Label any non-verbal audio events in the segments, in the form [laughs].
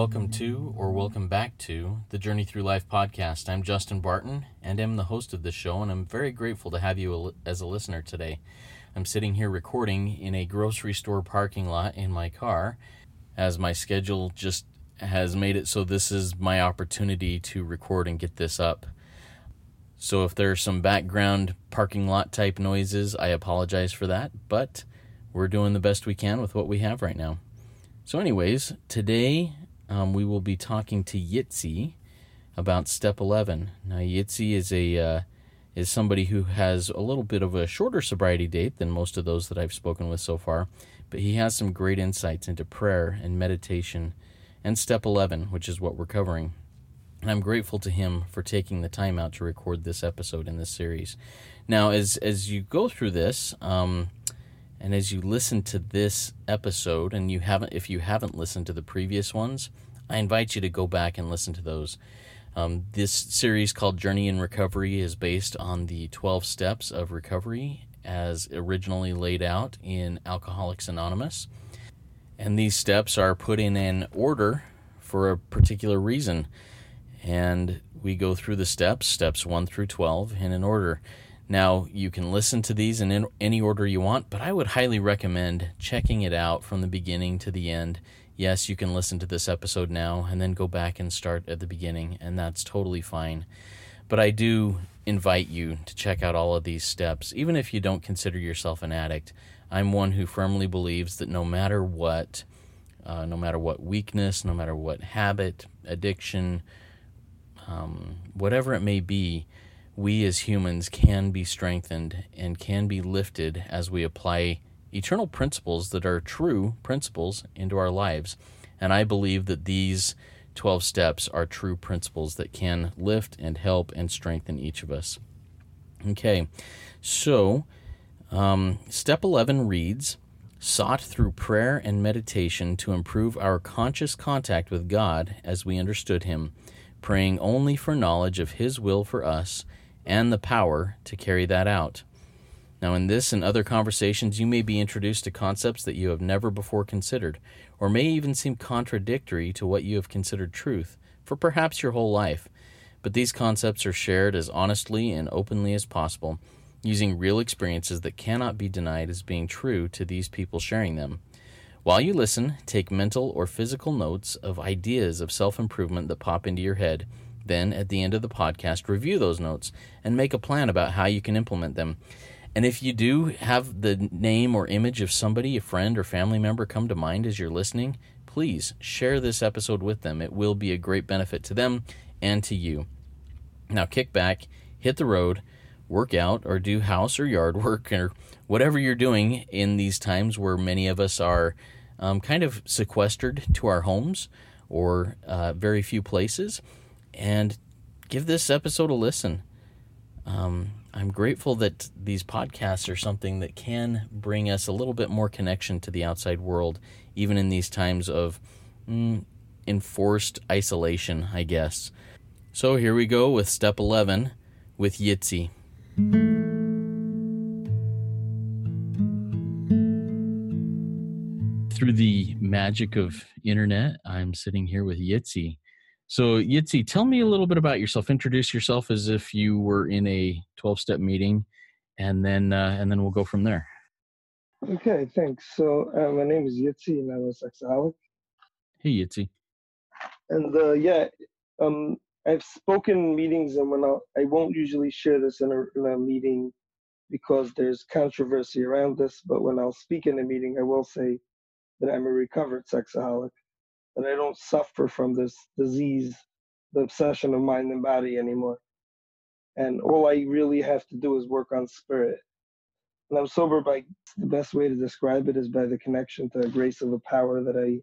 Welcome to, or welcome back to, the Journey Through Life podcast. I'm Justin Barton, and I'm the host of this show, and I'm very grateful to have you as a listener today. I'm sitting here recording in a grocery store parking lot in my car, as my schedule just has made it so this is my opportunity to record and get this up. So if there are some background parking lot type noises, I apologize for that, but we're doing the best we can with what we have right now. So, anyways, today um, we will be talking to Yitzi about step 11. Now, Yitzi is a uh, is somebody who has a little bit of a shorter sobriety date than most of those that I've spoken with so far, but he has some great insights into prayer and meditation and step 11, which is what we're covering. And I'm grateful to him for taking the time out to record this episode in this series. Now, as as you go through this, um, and as you listen to this episode, and you haven't, if you haven't listened to the previous ones, I invite you to go back and listen to those. Um, this series called Journey in Recovery is based on the 12 steps of recovery as originally laid out in Alcoholics Anonymous. And these steps are put in an order for a particular reason. And we go through the steps, steps 1 through 12, in an order. Now, you can listen to these in any order you want, but I would highly recommend checking it out from the beginning to the end. Yes, you can listen to this episode now and then go back and start at the beginning, and that's totally fine. But I do invite you to check out all of these steps, even if you don't consider yourself an addict. I'm one who firmly believes that no matter what, uh, no matter what weakness, no matter what habit, addiction, um, whatever it may be, we as humans can be strengthened and can be lifted as we apply eternal principles that are true principles into our lives. And I believe that these 12 steps are true principles that can lift and help and strengthen each of us. Okay, so um, step 11 reads Sought through prayer and meditation to improve our conscious contact with God as we understood Him, praying only for knowledge of His will for us and the power to carry that out. Now, in this and other conversations, you may be introduced to concepts that you have never before considered, or may even seem contradictory to what you have considered truth for perhaps your whole life. But these concepts are shared as honestly and openly as possible, using real experiences that cannot be denied as being true to these people sharing them. While you listen, take mental or physical notes of ideas of self improvement that pop into your head then, at the end of the podcast, review those notes and make a plan about how you can implement them. And if you do have the name or image of somebody, a friend or family member, come to mind as you're listening, please share this episode with them. It will be a great benefit to them and to you. Now, kick back, hit the road, work out, or do house or yard [laughs] work, or whatever you're doing in these times where many of us are um, kind of sequestered to our homes or uh, very few places and give this episode a listen. Um, I'm grateful that these podcasts are something that can bring us a little bit more connection to the outside world, even in these times of mm, enforced isolation, I guess. So here we go with step 11 with Yitzi. Through the magic of internet, I'm sitting here with Yitzi. So, Yitzi, tell me a little bit about yourself. Introduce yourself as if you were in a 12 step meeting, and then uh, and then we'll go from there. Okay, thanks. So, uh, my name is Yitzi, and I'm a sexaholic. Hey, Yitzi. And uh, yeah, um, I've spoken meetings, and when I'll, I won't usually share this in a, in a meeting because there's controversy around this. But when I'll speak in a meeting, I will say that I'm a recovered sexaholic that I don't suffer from this disease, the obsession of mind and body anymore. And all I really have to do is work on spirit. And I'm sober by the best way to describe it is by the connection to the grace of a power that I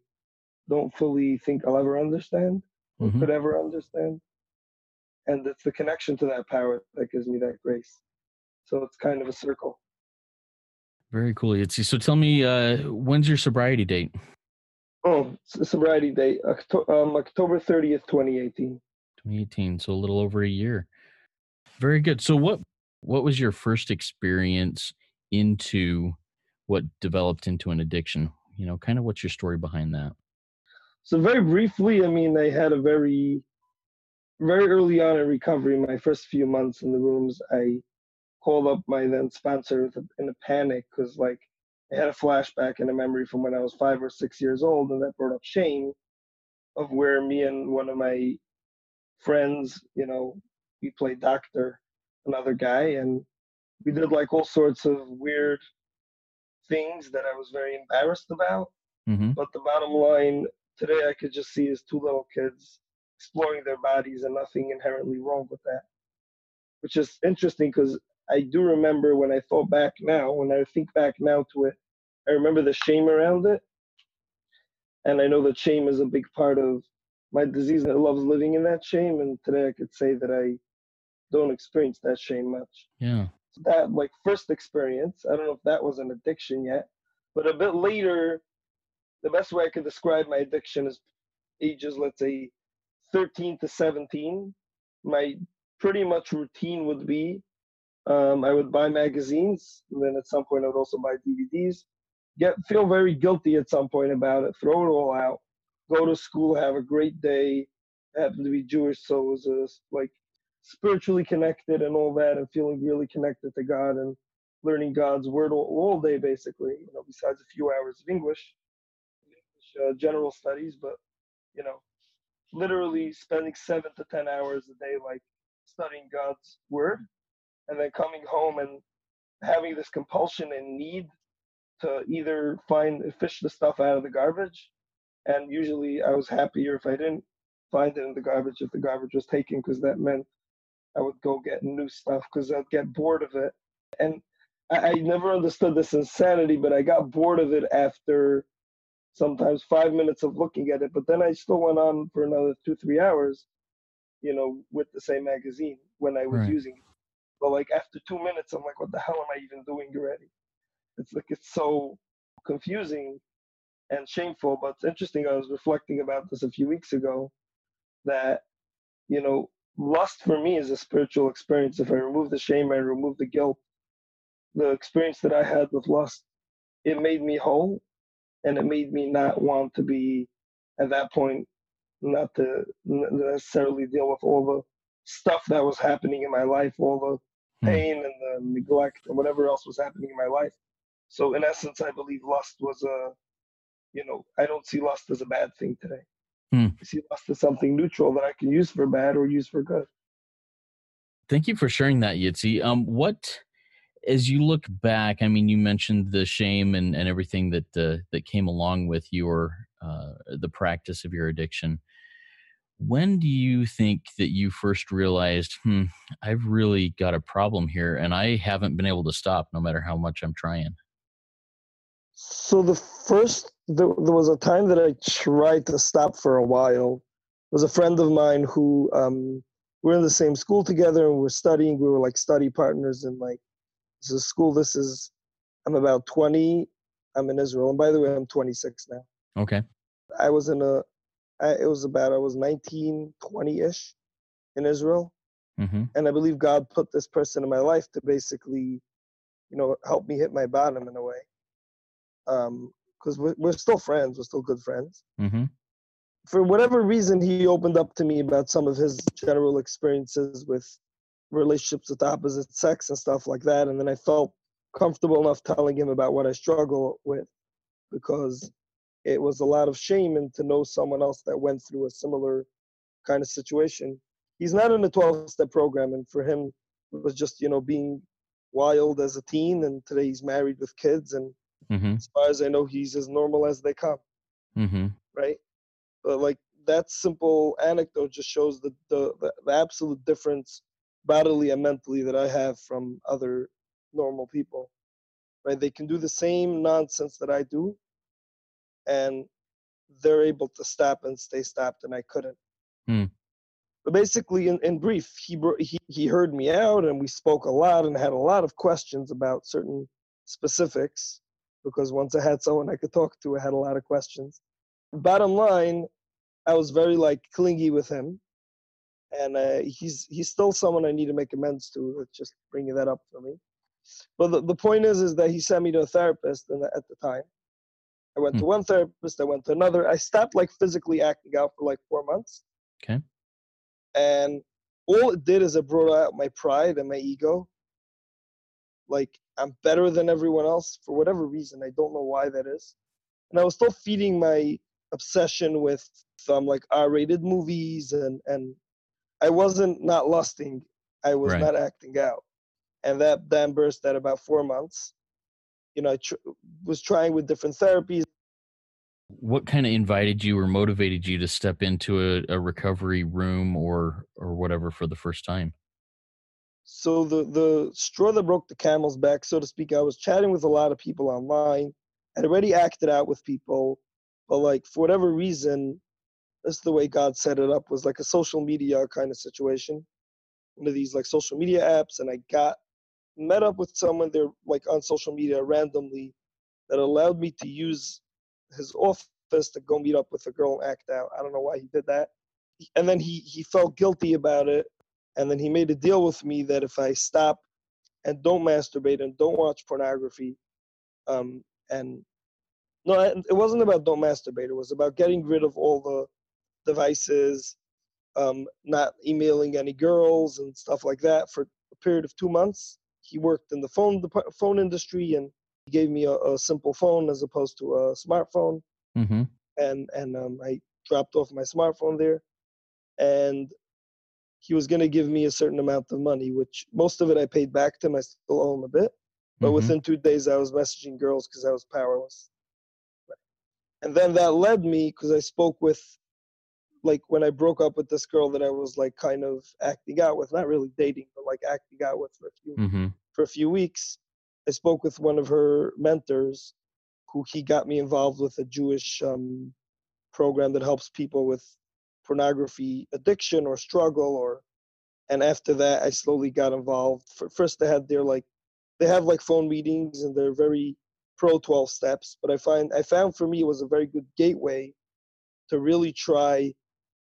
don't fully think I'll ever understand mm-hmm. could ever understand. And it's the connection to that power that gives me that grace. So it's kind of a circle. Very cool. Yitzi. So tell me, uh, when's your sobriety date? Oh, sobriety date, um, October 30th, 2018. 2018, so a little over a year. Very good. So what what was your first experience into what developed into an addiction? You know, kind of what's your story behind that? So very briefly, I mean, I had a very, very early on in recovery, my first few months in the rooms, I called up my then sponsor in a panic because like I had a flashback and a memory from when I was five or six years old, and that brought up shame of where me and one of my friends, you know, we played doctor, another guy, and we did like all sorts of weird things that I was very embarrassed about. Mm-hmm. But the bottom line today, I could just see is two little kids exploring their bodies and nothing inherently wrong with that. Which is interesting because I do remember when I thought back now, when I think back now to it, I remember the shame around it. And I know that shame is a big part of my disease. I love living in that shame. And today I could say that I don't experience that shame much. Yeah. So that like first experience, I don't know if that was an addiction yet, but a bit later, the best way I could describe my addiction is ages, let's say 13 to 17. My pretty much routine would be um, I would buy magazines, and then at some point I would also buy DVDs. Get feel very guilty at some point about it. Throw it all out. Go to school, have a great day. Happen to be Jewish, so it was uh, like spiritually connected and all that, and feeling really connected to God and learning God's word all, all day, basically. You know, besides a few hours of English, English uh, general studies, but you know, literally spending seven to ten hours a day, like studying God's word and then coming home and having this compulsion and need to either find fish the stuff out of the garbage. And usually i was happier if i didn't find it in the garbage if the garbage was taken because that meant i would go get new stuff because i'd get bored of it. And I, I never understood this insanity but i got bored of it after sometimes five minutes of looking at it. But then i still went on for another two three hours you know with the same magazine when i was right. using it but like after two minutes, I'm like, what the hell am I even doing already? It's like it's so confusing and shameful. But it's interesting. I was reflecting about this a few weeks ago that you know lust for me is a spiritual experience. If I remove the shame, I remove the guilt. The experience that I had with lust, it made me whole, and it made me not want to be at that point, not to necessarily deal with all the stuff that was happening in my life, all the. Pain and the neglect and whatever else was happening in my life. So in essence, I believe lust was a, you know, I don't see lust as a bad thing today. Hmm. I see lust as something neutral that I can use for bad or use for good. Thank you for sharing that, Yitzi. Um, what, as you look back, I mean, you mentioned the shame and, and everything that uh, that came along with your uh, the practice of your addiction when do you think that you first realized hmm i've really got a problem here and i haven't been able to stop no matter how much i'm trying so the first there, there was a time that i tried to stop for a while. There was a friend of mine who um, we are in the same school together and we we're studying we were like study partners in like this is school this is i'm about 20 i'm in israel and by the way i'm 26 now. Okay. I was in a I, it was about I was 19, 20 ish in Israel, mm-hmm. and I believe God put this person in my life to basically, you know, help me hit my bottom in a way. Um, because we're, we're still friends, we're still good friends. Mm-hmm. For whatever reason, he opened up to me about some of his general experiences with relationships with the opposite sex and stuff like that, and then I felt comfortable enough telling him about what I struggle with because it was a lot of shame and to know someone else that went through a similar kind of situation. He's not in a 12 step program, and for him, it was just, you know, being wild as a teen, and today he's married with kids, and mm-hmm. as far as I know, he's as normal as they come. Mm-hmm. Right? But like that simple anecdote just shows the, the, the, the absolute difference bodily and mentally that I have from other normal people. Right? They can do the same nonsense that I do, and they're able to stop and stay stopped, and I couldn't. Hmm. But basically, in, in brief, he, he he heard me out, and we spoke a lot, and had a lot of questions about certain specifics. Because once I had someone I could talk to, I had a lot of questions. Bottom line, I was very like clingy with him, and uh, he's he's still someone I need to make amends to. Let's just bringing that up for me. But the, the point is, is that he sent me to a therapist at the time, I went Hmm. to one therapist, I went to another. I stopped like physically acting out for like four months. Okay. And all it did is it brought out my pride and my ego. Like I'm better than everyone else for whatever reason. I don't know why that is. And I was still feeding my obsession with some like R-rated movies and and I wasn't not lusting. I was Right. not acting out. And that then burst at about four months. You know, I tr- was trying with different therapies. What kind of invited you or motivated you to step into a, a recovery room or or whatever for the first time? So the the straw that broke the camel's back, so to speak, I was chatting with a lot of people online. I'd already acted out with people, but like for whatever reason, that's the way God set it up was like a social media kind of situation. One of these like social media apps, and I got met up with someone there like on social media randomly that allowed me to use his office to go meet up with a girl and act out. I don't know why he did that. And then he he felt guilty about it and then he made a deal with me that if I stop and don't masturbate and don't watch pornography, um, and no, it wasn't about don't masturbate. It was about getting rid of all the devices, um, not emailing any girls and stuff like that for a period of two months. He worked in the phone dep- phone industry and he gave me a, a simple phone as opposed to a smartphone Mm-hmm. and and um, I dropped off my smartphone there, and he was going to give me a certain amount of money, which most of it I paid back to him. I still owe him a bit, but Mhm. within two days I was messaging girls because I was powerless. And then that led me because I spoke with, like when I broke up with this girl that I was like kind of acting out with, not really dating, but like acting out with for a few Mm-hmm. for a few weeks. I spoke with one of her mentors, who he got me involved with a Jewish um, program that helps people with pornography addiction or struggle. Or, and after that, I slowly got involved. First, they had their like, they have like phone meetings and they're very pro 12 steps. But I find I found for me it was a very good gateway to really try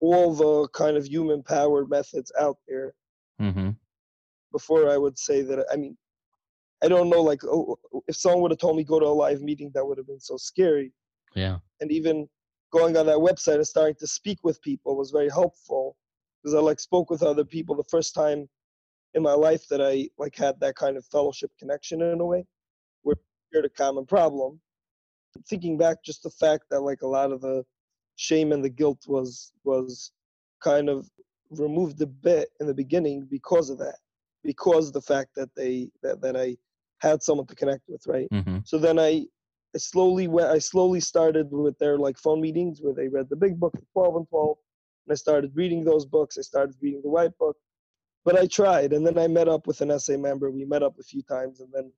all the kind of human powered methods out there Mm-hmm. before I would say that. I mean, I don't know, like, oh, if someone would have told me go to a live meeting, that would have been so scary. Yeah. And even going on that website and starting to speak with people was very helpful because I like spoke with other people the first time in my life that I like had that kind of fellowship connection in a way. We're shared a common problem. Thinking back, just the fact that like a lot of the shame and the guilt was was kind of removed a bit in the beginning because of that, because the fact that they that, that I had someone to connect with, right? Mm-hmm. So then I, I slowly went. I slowly started with their like phone meetings where they read the big book, the twelve and twelve, and I started reading those books. I started reading the white book, but I tried, and then I met up with an SA member. We met up a few times, and then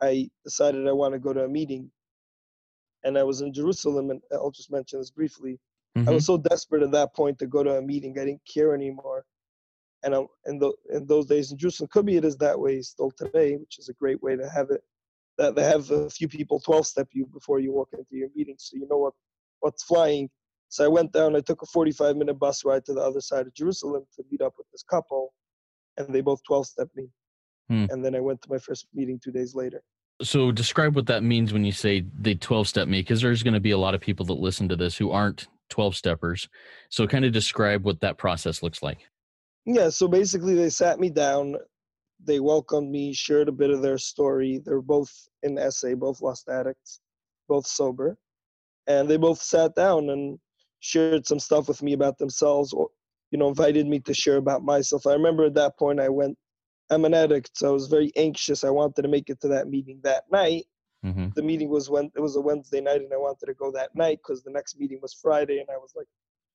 I decided I want to go to a meeting. And I was in Jerusalem, and I'll just mention this briefly. Mm-hmm. I was so desperate at that point to go to a meeting. I didn't care anymore. And I'm, in, the, in those days in Jerusalem, could be it is that way still today, which is a great way to have it. That they have a few people 12 step you before you walk into your meeting, so you know what what's flying. So I went down. I took a 45 minute bus ride to the other side of Jerusalem to meet up with this couple, and they both 12 stepped me. Hmm. And then I went to my first meeting two days later. So describe what that means when you say they 12 step me, because there's going to be a lot of people that listen to this who aren't 12 steppers. So kind of describe what that process looks like. Yeah, so basically they sat me down, they welcomed me, shared a bit of their story. They're both in SA, both lost addicts, both sober. And they both sat down and shared some stuff with me about themselves or you know, invited me to share about myself. I remember at that point I went I'm an addict, so I was very anxious. I wanted to make it to that meeting that night. Mm-hmm. The meeting was when it was a Wednesday night and I wanted to go that night because the next meeting was Friday and I was like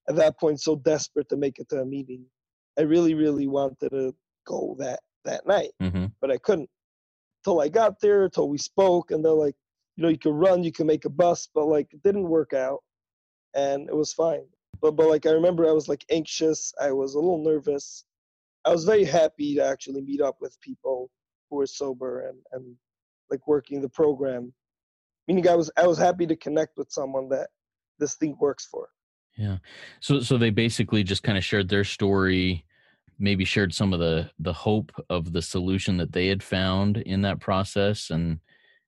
at that point so desperate to make it to a meeting. I really, really wanted to go that that night, Mm-hmm. but I couldn't. Till I got there, till we spoke, and they're like, you know, you can run, you can make a bus, but like it didn't work out, and it was fine. But but like I remember, I was like anxious. I was a little nervous. I was very happy to actually meet up with people who were sober and and like working the program. Meaning, I was I was happy to connect with someone that this thing works for. Yeah. So so they basically just kind of shared their story, maybe shared some of the the hope of the solution that they had found in that process and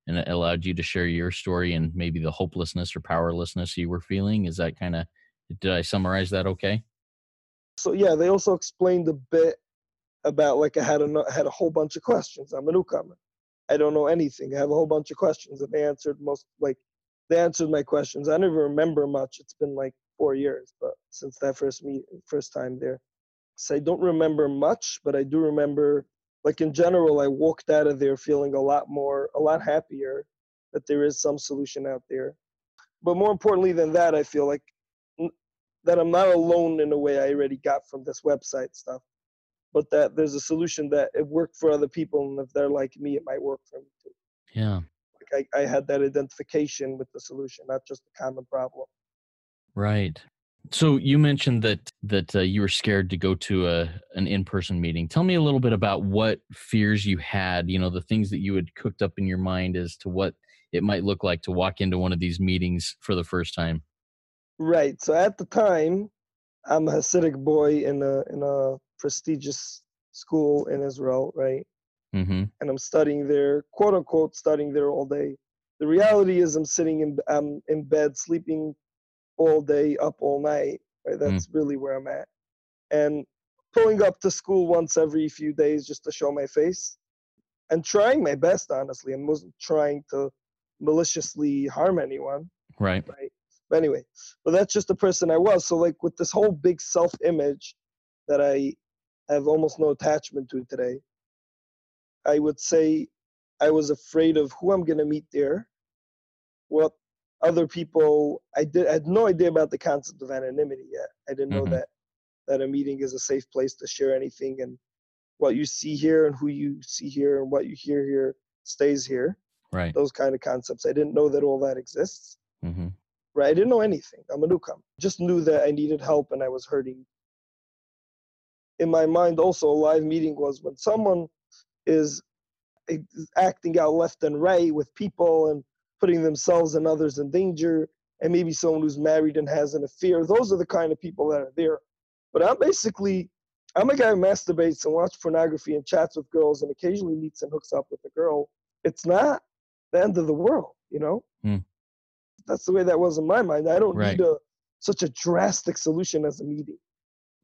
and it allowed you to share your story and maybe the hopelessness or powerlessness you were feeling. Is that kind of did I summarize that okay? So yeah, they also explained a bit about like I had a had a whole bunch of questions. I'm a newcomer. I don't know anything. I have a whole bunch of questions, and they answered most like they answered my questions. I don't even remember much. It's been like four years, but since that first meet first time there, so I don't remember much, but I do remember like in general, I walked out of there feeling a lot more, a lot happier that there is some solution out there. But more importantly than that, I feel like that I'm not alone in a way I already got from this website stuff but that there's a solution that it worked for other people and if they're like me it might work for me too. Yeah. Like I, I had that identification with the solution not just a common problem. Right. So you mentioned that that uh, you were scared to go to a an in-person meeting. Tell me a little bit about what fears you had you know the things that you had cooked up in your mind as to what it might look like to walk into one of these meetings for the first time. Right so at the time i'm a hasidic boy in a in a prestigious school in Israel, right? Mm-hmm. And I'm studying there, quote unquote, studying there all day. The reality is, I'm sitting in I'm in bed, sleeping all day, up all night. Right? Mm. That's mm. really where I'm at. And pulling up to school once every few days just to show my face, and trying my best, honestly. I wasn't trying to maliciously harm anyone. Right. Right. But anyway, but that's just the person I was. So like with this whole big self-image that I I have almost no attachment to it today. I would say I was afraid of who I'm going to meet there, what other people. I did I had no idea about the concept of anonymity yet. I didn't know mm-hmm. that that a meeting is a safe place to share anything, and what you see here and who you see here and what you hear here stays here. Right. Those kind of concepts. I didn't know that all that exists. Mm-hmm. Right. I didn't know anything. I'm a newcomer. Just knew that I needed help and I was hurting in my mind also a live meeting was when someone is acting out left and right with people and putting themselves and others in danger and maybe someone who's married and has an affair. Those are the kind of people that are there. But i'm basically i'm a guy who masturbates and watches pornography and chats with girls and occasionally meets and hooks up with a girl. It's not the end of the world you know? Mm. that's the way that was in my mind. I don't right. need a such a drastic solution as a meeting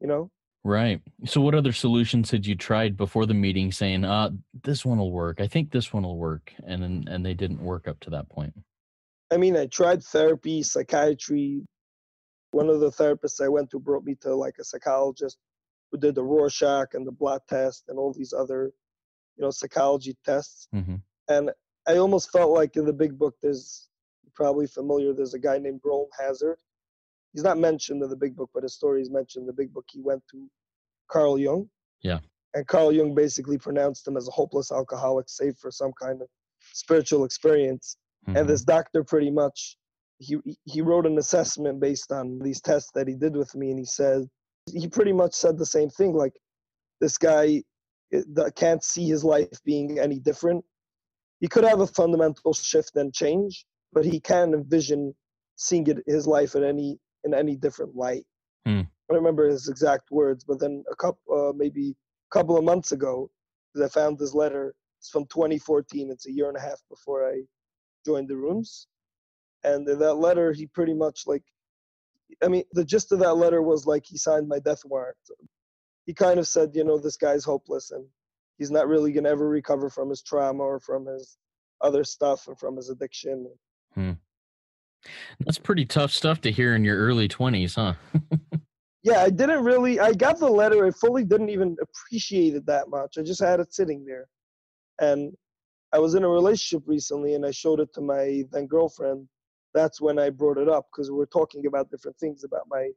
you know Right. So, what other solutions had you tried before the meeting, saying, "Uh, this one will work. I think this one will work," and and they didn't work up to that point? I mean, I tried therapy, psychiatry. One of the therapists I went to brought me to like a psychologist who did the Rorschach and the blood test and all these other, you know, psychology tests. Mm-hmm. And I almost felt like in the big book, there's probably familiar. There's a guy named Rowland Hazard he's not mentioned in the big book, but his story is mentioned in the big book. He went to Carl Jung. Yeah. And Carl Jung basically pronounced him as a hopeless alcoholic, save for some kind of spiritual experience. Mm-hmm. And this doctor pretty much he he wrote an assessment based on these tests that he did with me, and he said he pretty much said the same thing. Like this guy can't see his life being any different. He could have a fundamental shift and change, but he can't envision seeing it, his life in any in any different light. Hmm. I don't remember his exact words, but then a couple, uh, maybe a couple of months ago, I found this letter. It's from 2014. It's a year and a half before I joined the rooms, and in that letter, he pretty much like, I mean, the gist of that letter was like he signed my death warrant. He kind of said, you know, this guy's hopeless and he's not really gonna ever recover from his trauma or from his other stuff and from his addiction. Hmm. That's pretty tough stuff to hear in your early 20s, huh? yeah, I didn't really, I got the letter. I fully didn't even appreciate it that much. I just had it sitting there. And I was in a relationship recently and I showed it to my then girlfriend. That's when I brought it up because we were talking about different things about my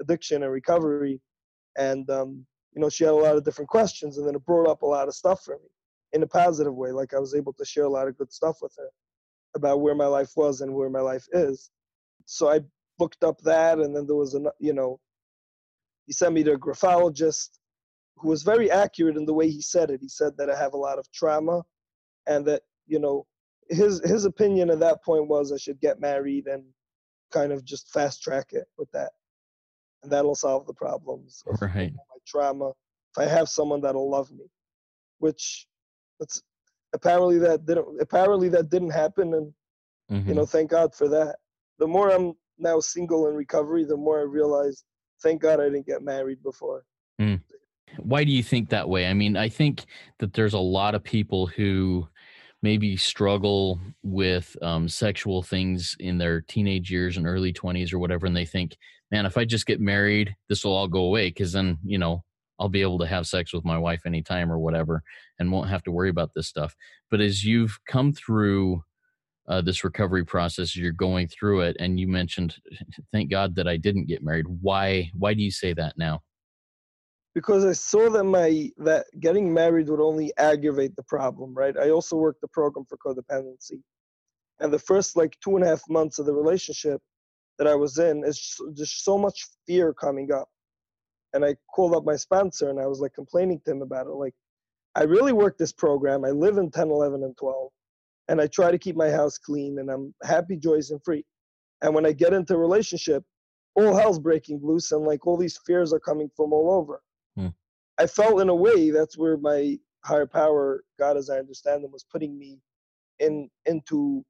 addiction and recovery. And, um, you know, she had a lot of different questions and then it brought up a lot of stuff for me in a positive way. Like I was able to share a lot of good stuff with her about where my life was and where my life is. So I looked up that, and then there was a you know, he sent me to a graphologist who was very accurate in the way he said it. He said that I have a lot of trauma, and that you know, his his opinion at that point was I should get married and kind of just fast track it with that, and that'll solve the problems of right. my trauma. If I have someone that'll love me, which that's apparently that didn't apparently that didn't happen and Mhm. you know thank god for that the more i'm now single in recovery the more i realize thank god i didn't get married before Why do you think that way? I mean, I think that there's a lot of people who maybe struggle with um, sexual things in their teenage years and early 20s or whatever, and they think, man, if I just get married, this will all go away because then, you know, I'll be able to have sex with my wife anytime or whatever and won't have to worry about this stuff. But as you've come through uh, this recovery process, you're going through it, and you mentioned, [laughs] thank God that I didn't get married. Why? Why do you say that now? because i saw that my that getting married would only aggravate the problem right i also worked the program for codependency and the first like two and a half months of the relationship that i was in is just, just so much fear coming up and i called up my sponsor and i was like complaining to him about it like i really work this program i live in 10 11 and 12 and i try to keep my house clean and i'm happy joyous and free and when i get into a relationship all hell's breaking loose and like all these fears are coming from all over hmm. I felt in a way that's where my higher power, God as I understand them, was putting me in into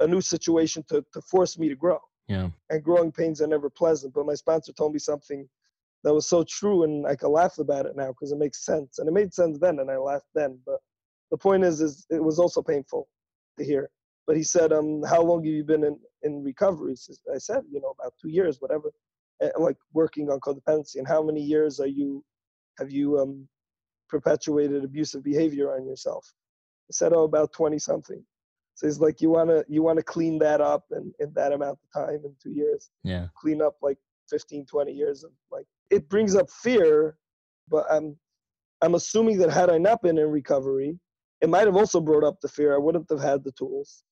a new situation to, to force me to grow. Yeah. And growing pains are never pleasant. But my sponsor told me something that was so true and I can laugh about it now because it makes sense. And it made sense then and I laughed then. But the point is is it was also painful to hear. But he said, um, how long have you been in, in recovery? I said, you know, about two years, whatever. And, like working on codependency. And how many years are you have you um, perpetuated abusive behavior on yourself? I said, oh, about 20 something. So he's like, you wanna you wanna clean that up in, in that amount of time in two years. Yeah. Clean up like 15, 20 years of like it brings up fear, but I'm I'm assuming that had I not been in recovery, it might have also brought up the fear. I wouldn't have had the tools.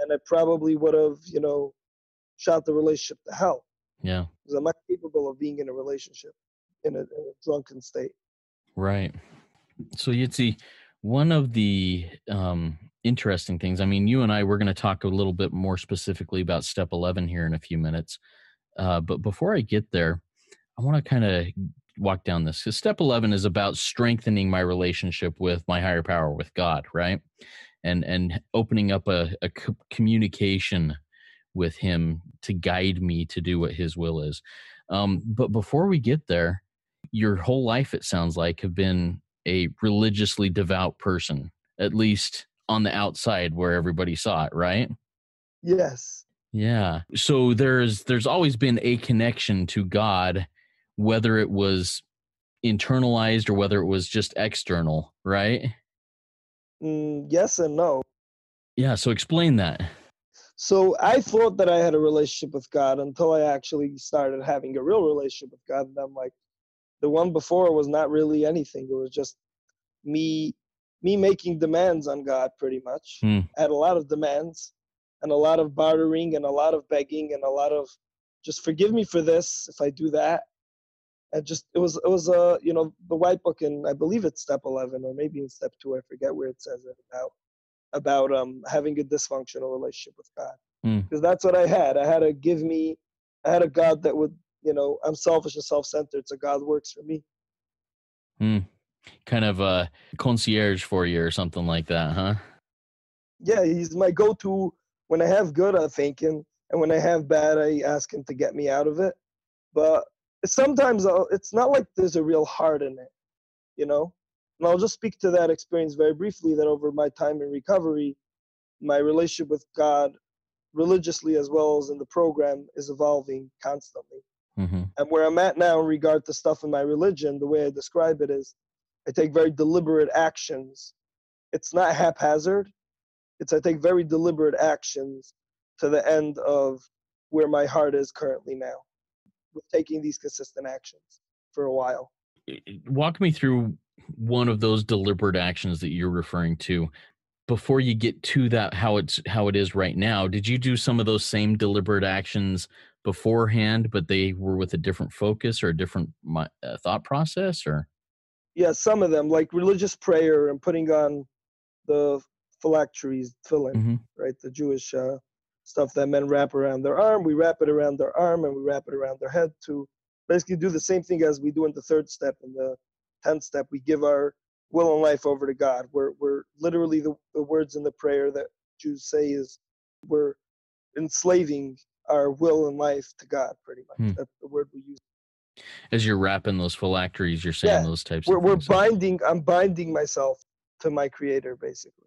And I probably would have, you know, shot the relationship to hell. Yeah. Because I'm not capable of being in a relationship in a, in a drunken state. Right. So you'd see one of the um, interesting things. I mean, you and I we're going to talk a little bit more specifically about step eleven here in a few minutes. Uh, but before I get there, I want to kind of walk down this. Because step eleven is about strengthening my relationship with my higher power, with God, right? And and opening up a, a communication with Him to guide me to do what His will is. Um, but before we get there, your whole life it sounds like have been a religiously devout person at least on the outside where everybody saw it right Yes. yeah so there's there's always been a connection to god whether it was internalized or whether it was just external right Mm, yes and no. yeah so explain that So I thought that I had a relationship with God until I actually started having a real relationship with God. And I'm like, the one before was not really anything. It was just me me making demands on God pretty much. Hmm. I had a lot of demands and a lot of bartering and a lot of begging and a lot of just forgive me for this if I do that. And just it was it was uh you know the white book and I believe it's step eleven or maybe in step two I forget where it says it about about um having a dysfunctional relationship with God because that's what I had. I had a give me I had a God that would you know I'm selfish and self-centered so God works for me. kind of a concierge for you or something like that huh yeah, he's my go-to when I have good. I thank him, and when I have bad, I ask him to get me out of it. But sometimes I'll, it's not like there's a real heart in it, you know. And I'll just speak to that experience very briefly. That over my time in recovery, my relationship with God, religiously as well as in the program, is evolving constantly. mm-hmm. And where I'm at now in regard to stuff in my religion, the way I describe it is I take very deliberate actions. It's not haphazard. It's I take very deliberate actions to the end of where my heart is currently now with taking these consistent actions for a while. walk me through one of those deliberate actions that you're referring to before you get to that how it's how it is right now did you do some of those same deliberate actions beforehand but they were with a different focus or a different uh, thought process or Yeah, some of them like religious prayer and putting on the phylacteries, tefillin, Mhm. right? The Jewish uh, stuff that men wrap around their arm. We wrap it around their arm and we wrap it around their head to basically do the same thing as we do in the third step. In the tenth step, we give our will and life over to God. We're we're literally the, the words in the prayer that Jews say is we're enslaving our will and life to God pretty much. Hmm. That's the word we use. As you're wrapping those phylacteries, you're saying yeah, those types we're, of We're binding I'm binding myself to my creator basically.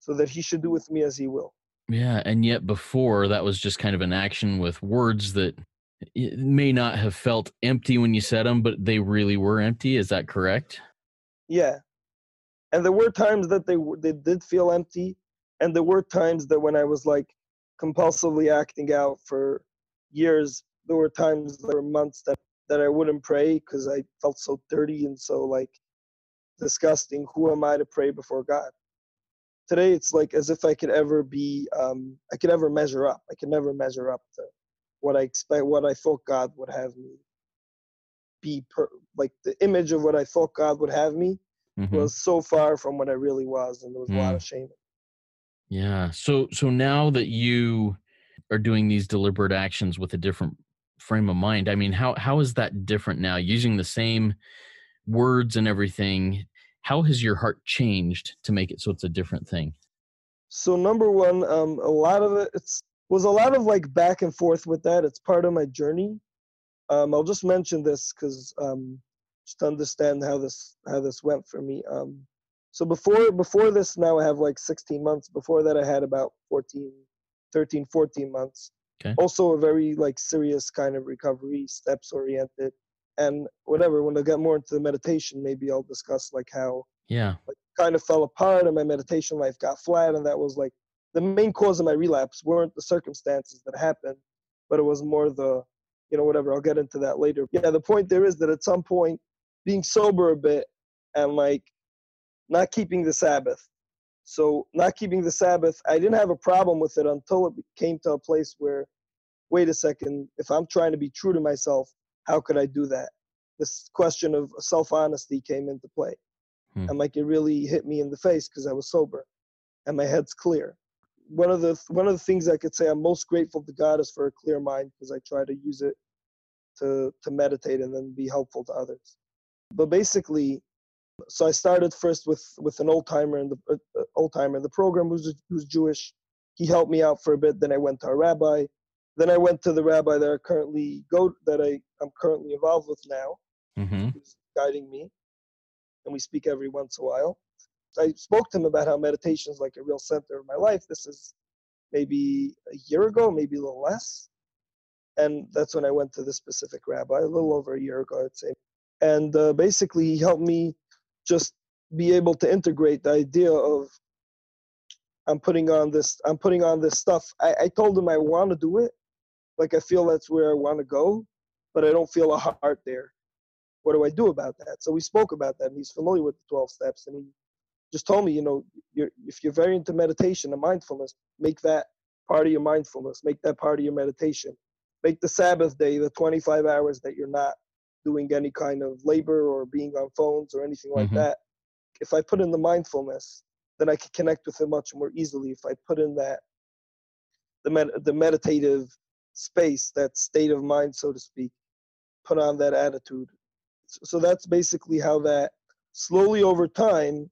So that he should do with me as he will. Yeah, and yet before that was just kind of an action with words that may not have felt empty when you said them, but they really were empty. Is that correct? Yeah, and there were times that they they did feel empty, and there were times that when I was like compulsively acting out for years, there were times, there were months that that I wouldn't pray because I felt so dirty and so like disgusting. Who am I to pray before God? Today, it's like as if I could ever be, um, I could ever measure up. I could never measure up to what I expect, what I thought God would have me be. Per, like the image of what I thought God would have me mm-hmm. was so far from what I really was, and there was mm. a lot of mm. shame. Yeah. So so now that you are doing these deliberate actions with a different frame of mind, I mean, how how is that different now? Using the same words and everything, how has your heart changed to make it so it's a different thing? So number one, um, a lot of it it's was a lot of like back and forth with that. It's part of my journey. Um, I'll just mention this because um, just to understand how this how this went for me. Um, so before before this, now I have like 16 months. Before that, I had about 14, 13, 14 months. Okay. Also a very like serious kind of recovery, steps oriented, and whatever. When I get more into the meditation, maybe I'll discuss like how yeah like, kind of fell apart and my meditation life got flat, and that was like the main cause of my relapse weren't the circumstances that happened, but it was more the you know whatever. I'll get into that later. Yeah, the point there is that at some point being sober a bit and like not keeping the Sabbath. So not keeping the Sabbath, I didn't have a problem with it until it came to a place where, wait a second, if I'm trying to be true to myself, how could I do that? This question of self-honesty came into play. Hmm. And like it really hit me in the face because I was sober and my head's clear. One of the one of the things I could say I'm most grateful to God is for a clear mind because I try to use it to to meditate and then be helpful to others. But basically, so I started first with with an old timer in the uh, uh old timer in the program who's who's Jewish. He helped me out for a bit. Then I went to a rabbi. Then I went to the rabbi that I currently go that I am currently involved with now, mm-hmm. who's guiding me, and we speak every once in a while. I spoke to him about how meditation is like a real center of my life. This is maybe a year ago, maybe a little less, and that's when I went to this specific rabbi, a little over a year ago, I'd say and uh, basically he helped me just be able to integrate the idea of I'm putting on this I'm putting on this stuff. I, I told him I want to do it, like I feel that's where I want to go, but I don't feel a heart there. What do I do about that? So we spoke about that, and he's familiar with the 12 steps, and he just told me, you know, you're, if you're very into meditation and mindfulness, make that part of your mindfulness, make that part of your meditation. Make the Sabbath day the 25 hours that you're not doing any kind of labor or being on phones or anything like mm-hmm. that. If I put in the mindfulness, then I can connect with it much more easily. If I put in that the med- the meditative space, that state of mind, so to speak, put on that attitude. So that's basically how that slowly over time,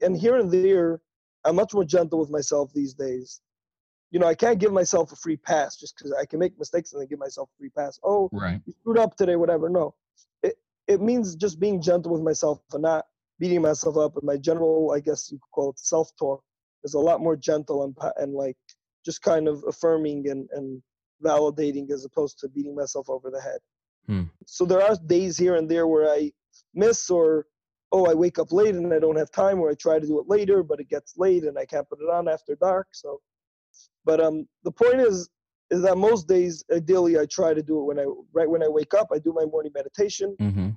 and here and there, I'm much more gentle with myself these days you know, I can't give myself a free pass just because I can make mistakes and then give myself a free pass. Oh, right. you screwed up today, whatever. No, it it means just being gentle with myself and not beating myself up. And my general, I guess you could call it self talk, is a lot more gentle and and like just kind of affirming and and validating as opposed to beating myself over the head. Hmm. So there are days here and there where I miss or oh I wake up late and I don't have time, or I try to do it later but it gets late and I can't put it on after dark. So but um, the point is, is that most days, ideally, I try to do it when I right when I wake up. I do my morning meditation, mm-hmm.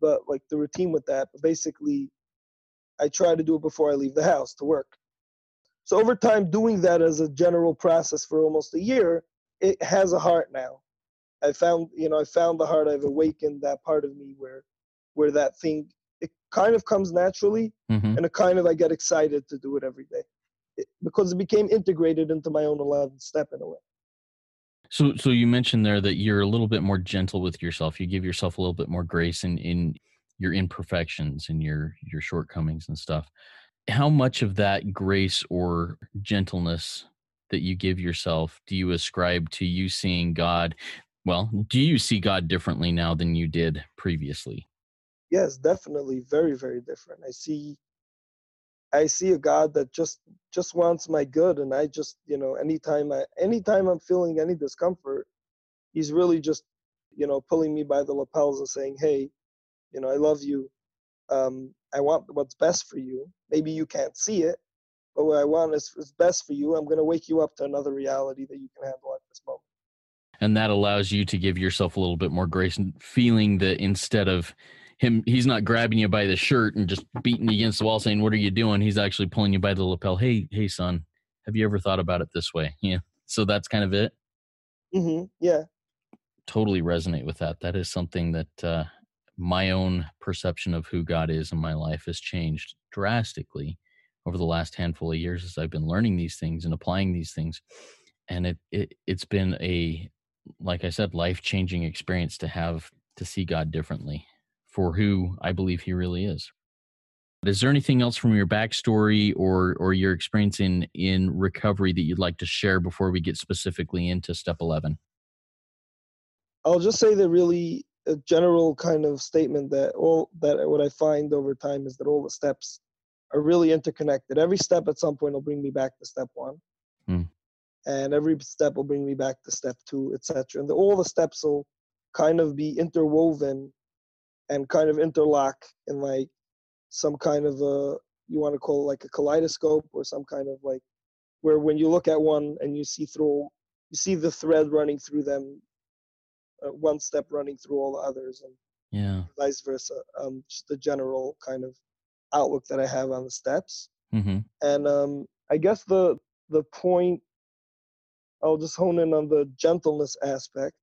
but like the routine with that. But basically, I try to do it before I leave the house to work. So over time, doing that as a general process for almost a year, it has a heart now. I found, you know, I found the heart. I've awakened that part of me where, where that thing, it kind of comes naturally, mm-hmm. and it kind of I get excited to do it every day because it became integrated into my own 11th step in a way. So, so you mentioned there that you're a little bit more gentle with yourself. You give yourself a little bit more grace in in your imperfections and your your shortcomings and stuff how much of that grace or gentleness that you give yourself? Do you ascribe to you seeing god well do you see god differently now than you did previously? Yes definitely very very different. I see i see a god that just just wants my good and i just you know anytime i anytime i'm feeling any discomfort he's really just you know pulling me by the lapels and saying hey you know i love you. Um, i want what's best for you. Maybe you can't see it but what i want is, is best for you i'm going to wake you up to another reality that you can handle at this moment. And that allows you to give yourself a little bit more grace and feeling that instead of him he's not grabbing you by the shirt and just beating you against the wall saying what are you doing? He's actually pulling you by the lapel. Hey hey son have you ever thought about it this way? Yeah. So that's kind of it? Mm-hmm. yeah. Totally resonate with that. That is something that uh, my own perception of who god is in my life has changed drastically over the last handful of years as i've been learning these things and applying these things and it, it it's been a like i said life changing experience to have to see god differently for who I believe he really is. Is there anything else from your backstory or or your experience in in recovery that you'd like to share before we get specifically into step eleven? I'll just say that really a general kind of statement that all that what I find over time is that all the steps are really interconnected. Every step at some point will bring me back to step one, hmm. and every step will bring me back to step two, etc. And the, all the steps will kind of be interwoven and kind of interlock in like some kind of a you want to call it like a kaleidoscope or some kind of like where when you look at one and you see through you see the thread running through them uh, one step running through all the others and yeah vice versa um just the general kind of outlook that i have on the steps mm-hmm. and um i guess the the point i'll just hone in on the gentleness aspect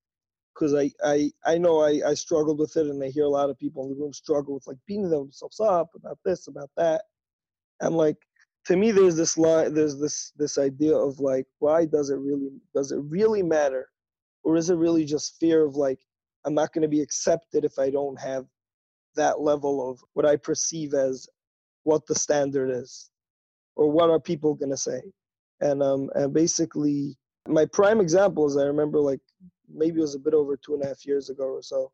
because I, I I know I, I struggled with it and I hear a lot of people in the room struggle with like beating themselves up about this, about that. And like to me there's this line there's this this idea of like why does it really does it really matter? Or is it really just fear of like I'm not gonna be accepted if I don't have that level of what I perceive as what the standard is? Or what are people gonna say? And um and basically my prime example is I remember like maybe it was a bit over two and a half years ago or so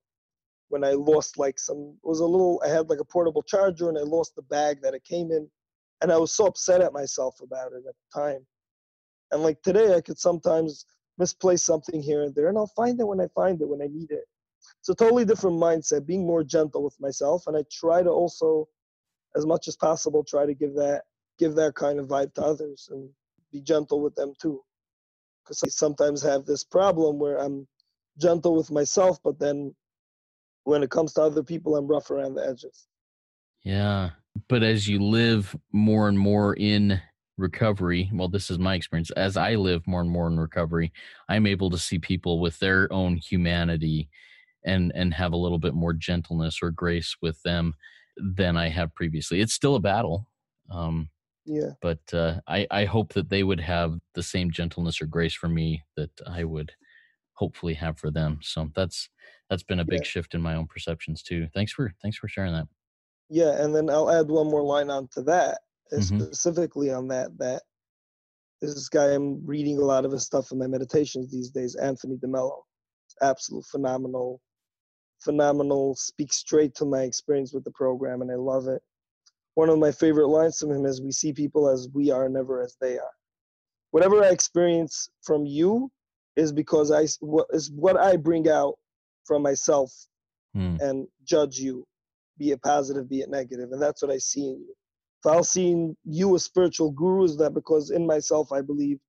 when I lost like some it was a little I had like a portable charger and I lost the bag that it came in and I was so upset at myself about it at the time. And like today I could sometimes misplace something here and there and I'll find it when I find it when I need it. It's a totally different mindset, being more gentle with myself and I try to also as much as possible try to give that give that kind of vibe to others and be gentle with them too because I sometimes have this problem where I'm gentle with myself, but then when it comes to other people, I'm rough around the edges. Yeah. But as you live more and more in recovery, well, this is my experience. As I live more and more in recovery, I'm able to see people with their own humanity and and have a little bit more gentleness or grace with them than I have previously. It's still a battle. Um, yeah. But uh, I, I hope that they would have the same gentleness or grace for me that I would hopefully have for them. So that's that's been a big yeah. shift in my own perceptions too. Thanks for thanks for sharing that. Yeah, and then I'll add one more line onto that, uh, mm-hmm. specifically on that. That this guy I'm reading a lot of his stuff in my meditations these days, Anthony DeMello. It's absolute phenomenal, phenomenal. Speaks straight to my experience with the program, and I love it one of my favorite lines from him is we see people as we are never as they are whatever i experience from you is because i what is what i bring out from myself mm. and judge you be it positive be it negative and that's what i see in you if i'll see in you a spiritual guru is that because in myself i believe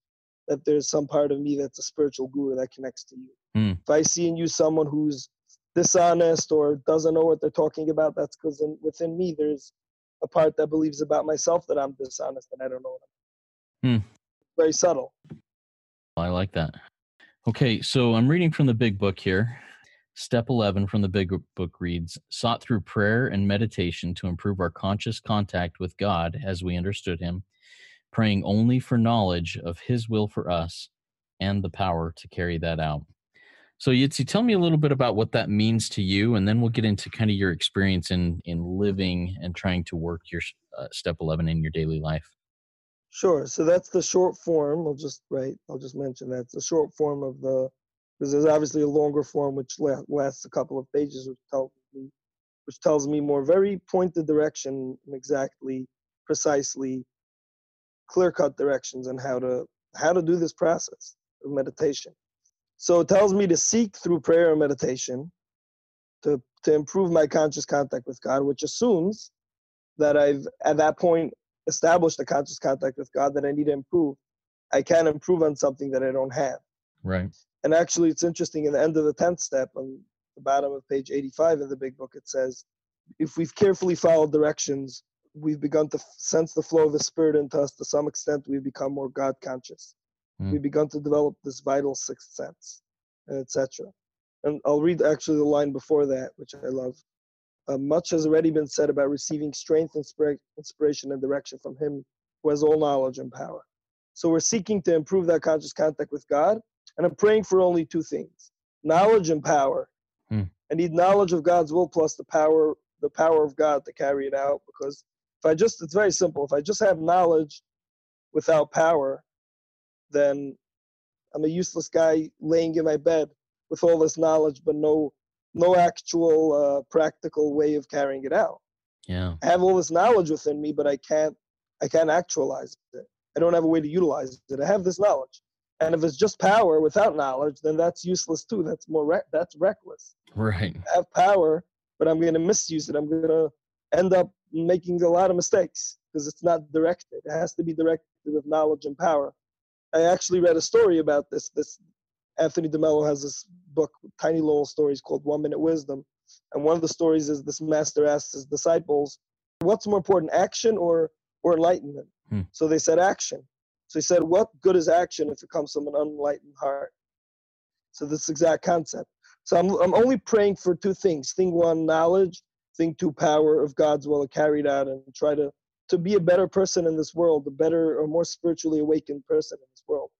that there's some part of me that's a spiritual guru that connects to you mm. if i see in you someone who's dishonest or doesn't know what they're talking about that's because within me there's a part that believes about myself that I'm dishonest and I don't know Hmm. Very subtle. I like that. Okay, so I'm reading from the big book here. Step 11 from the big book reads Sought through prayer and meditation to improve our conscious contact with God as we understood Him, praying only for knowledge of His will for us and the power to carry that out. So Yitzi, tell me a little bit about what that means to you, and then we'll get into kind of your experience in in living and trying to work your uh, step eleven in your daily life. Sure. So that's the short form. I'll just right. I'll just mention that's the short form of the because there's obviously a longer form which lasts a couple of pages, which tells me which tells me more very pointed direction, exactly, precisely, clear cut directions on how to how to do this process of meditation. So it tells me to seek through prayer and meditation to to improve my conscious contact with God, which assumes that I've at that point established a conscious contact with God that I need to improve. I can't improve on something that I don't have. Right. And actually, it's interesting. In the end of the tenth step, on the bottom of page eighty-five of the Big Book, it says, "If we've carefully followed directions, we've begun to sense the flow of the Spirit into us. To some extent, we've become more God conscious. Mm. We've begun to develop this vital sixth sense, etc." And I'll read actually the line before that, which I love. Uh, much has already been said about receiving strength, inspira- inspiration, and direction from Him who has all knowledge and power. So we're seeking to improve that conscious contact with God, and I'm praying for only two things: knowledge and power. Hmm. I need knowledge of God's will plus the power, the power of God to carry it out. Because if I just, it's very simple. If I just have knowledge without power, then I'm a useless guy laying in my bed with all this knowledge but no no actual uh, practical way of carrying it out. Yeah. I have all this knowledge within me, but I can't I can't actualize it. I don't have a way to utilize it. I have this knowledge, and if it's just power without knowledge, then that's useless too. That's more re- that's reckless. Right. I have power, but I'm going to misuse it. I'm going to end up making a lot of mistakes because it's not directed. It has to be directed with knowledge and power. I actually read a story about this. This Anthony DeMello has this book, tiny little stories called One Minute Wisdom. And one of the stories is this master asks his disciples, What's more important, action or, or enlightenment? Hmm. So they said action. So he said, What good is action if it comes from an unenlightened heart? So this exact concept. So I'm, I'm only praying for two things. Thing one, knowledge. Thing two, power of God's will carried out and try to, to be a better person in this world, a better or more spiritually awakened person in this world.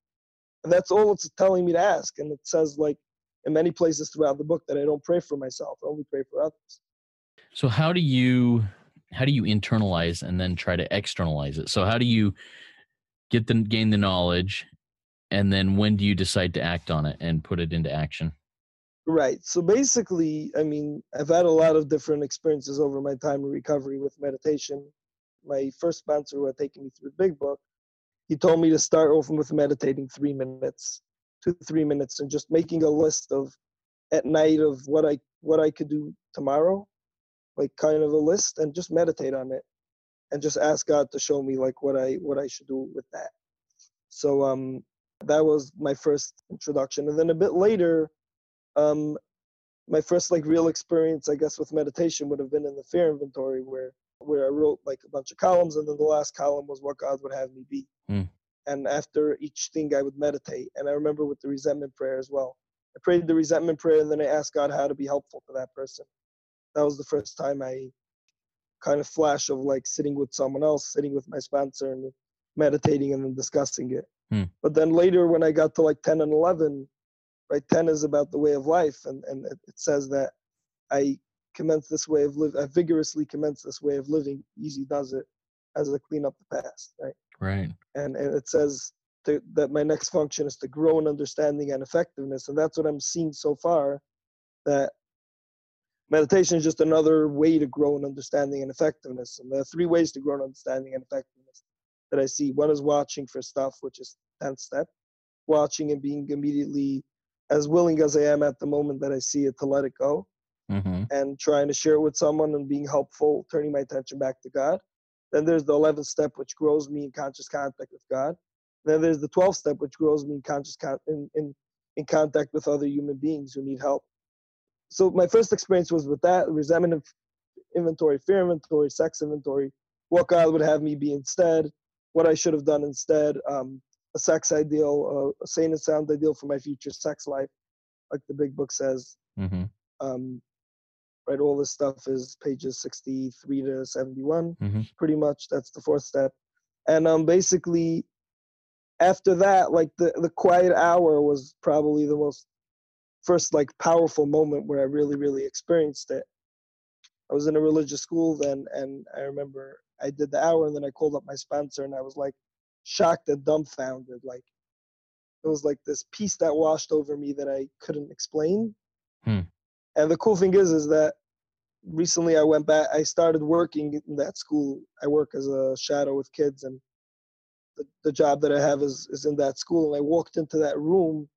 And that's all it's telling me to ask. And it says, like, in many places throughout the book, that I don't pray for myself, I only pray for others. So, how do you how do you internalize and then try to externalize it? So, how do you get the gain the knowledge, and then when do you decide to act on it and put it into action? Right. So basically, I mean, I've had a lot of different experiences over my time in recovery with meditation. My first sponsor who had taken me through the big book he told me to start off with meditating three minutes, two three minutes, and just making a list of at night of what I what I could do tomorrow, like kind of a list, and just meditate on it, and just ask God to show me like what I what I should do with that. So um, that was my first introduction, and then a bit later, um, my first like real experience, I guess, with meditation would have been in the fear inventory, where where I wrote like a bunch of columns, and then the last column was what God would have me be. Mm. And after each thing, I would meditate. And I remember with the resentment prayer as well. I prayed the resentment prayer, and then I asked God how to be helpful to that person. That was the first time I kind of flash of like sitting with someone else, sitting with my sponsor, and meditating and then discussing it. Mm. But then later, when I got to like 10 and 11, right, 10 is about the way of life, and, and it, it says that I commence this way of living, I uh, vigorously commence this way of living. Easy does it as a clean up the past, right? Right. And and it says to, that my next function is to grow in understanding and effectiveness, and that's what I'm seeing so far. That meditation is just another way to grow in understanding and effectiveness, and there are three ways to grow in understanding and effectiveness that I see. One is watching for stuff, which is tenth step, watching and being immediately as willing as I am at the moment that I see it to let it go mm-hmm. and trying to share it with someone and being helpful, turning my attention back to God. Then there's the 11th step, which grows me in conscious contact with God. Then there's the 12th step, which grows me in conscious con- in, in, in contact with other human beings who need help. So my first experience was with that resentment inventory, fear inventory, sex inventory, what God would have me be instead, what I should have done instead, um, a sex ideal, uh, a sane and sound ideal for my future sex life, like the big book says. Mm-hmm. Um, right? All this stuff is pages 63 to 71, mm-hmm. pretty much. That's the fourth step. And um, basically, after that, like the, the quiet hour was probably the most first like powerful moment where I really, really experienced it. I was in a religious school then, and I remember I did the hour, and then I called up my sponsor, and I was like shocked and dumbfounded. Like it was like this peace that washed over me that I couldn't explain. Hmm. And the cool thing is, is that recently I went back. I started working in that school. I work as a shadow with kids, and the, the job that I have is is in that school. And I walked into that room,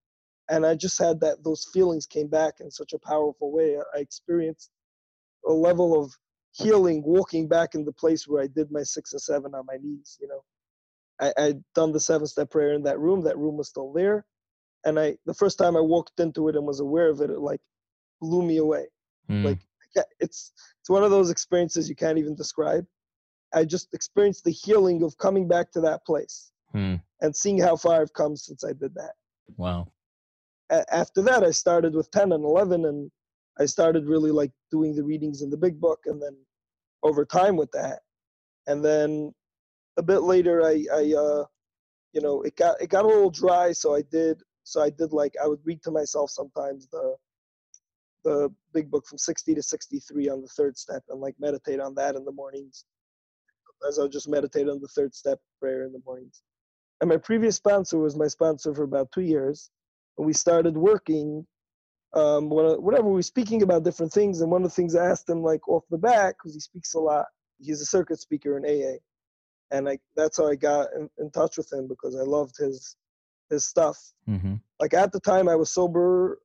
and I just had that those feelings came back in such a powerful way. I experienced a level of healing walking back in the place where I did my six and seven on my knees. You know, I, I'd done the seven step prayer in that room. That room was still there, and I the first time I walked into it and was aware of it, it like blew me away. Mm. Like it's it's one of those experiences you can't even describe. I just experienced the healing of coming back to that place Mm. and seeing how far I've come since I did that. Wow. A- after that, I started with 10 and 11, and I started really like doing the readings in the big book, and then over time with that, and then a bit later, I, I, uh, you know, it got it got a little dry, so I did, so I did like I would read to myself sometimes the the big book from 60 to 63 on the third step, and like meditate on that in the mornings, as I would just meditate on the third step prayer in the mornings. And my previous sponsor was my sponsor for about two years and we started working um, whatever we were speaking about different things and one of the things i asked him like off the back because he speaks a lot he's a circuit speaker in aa and like that's how i got in, in touch with him because i loved his his stuff Mm-hmm. like at the time i was sober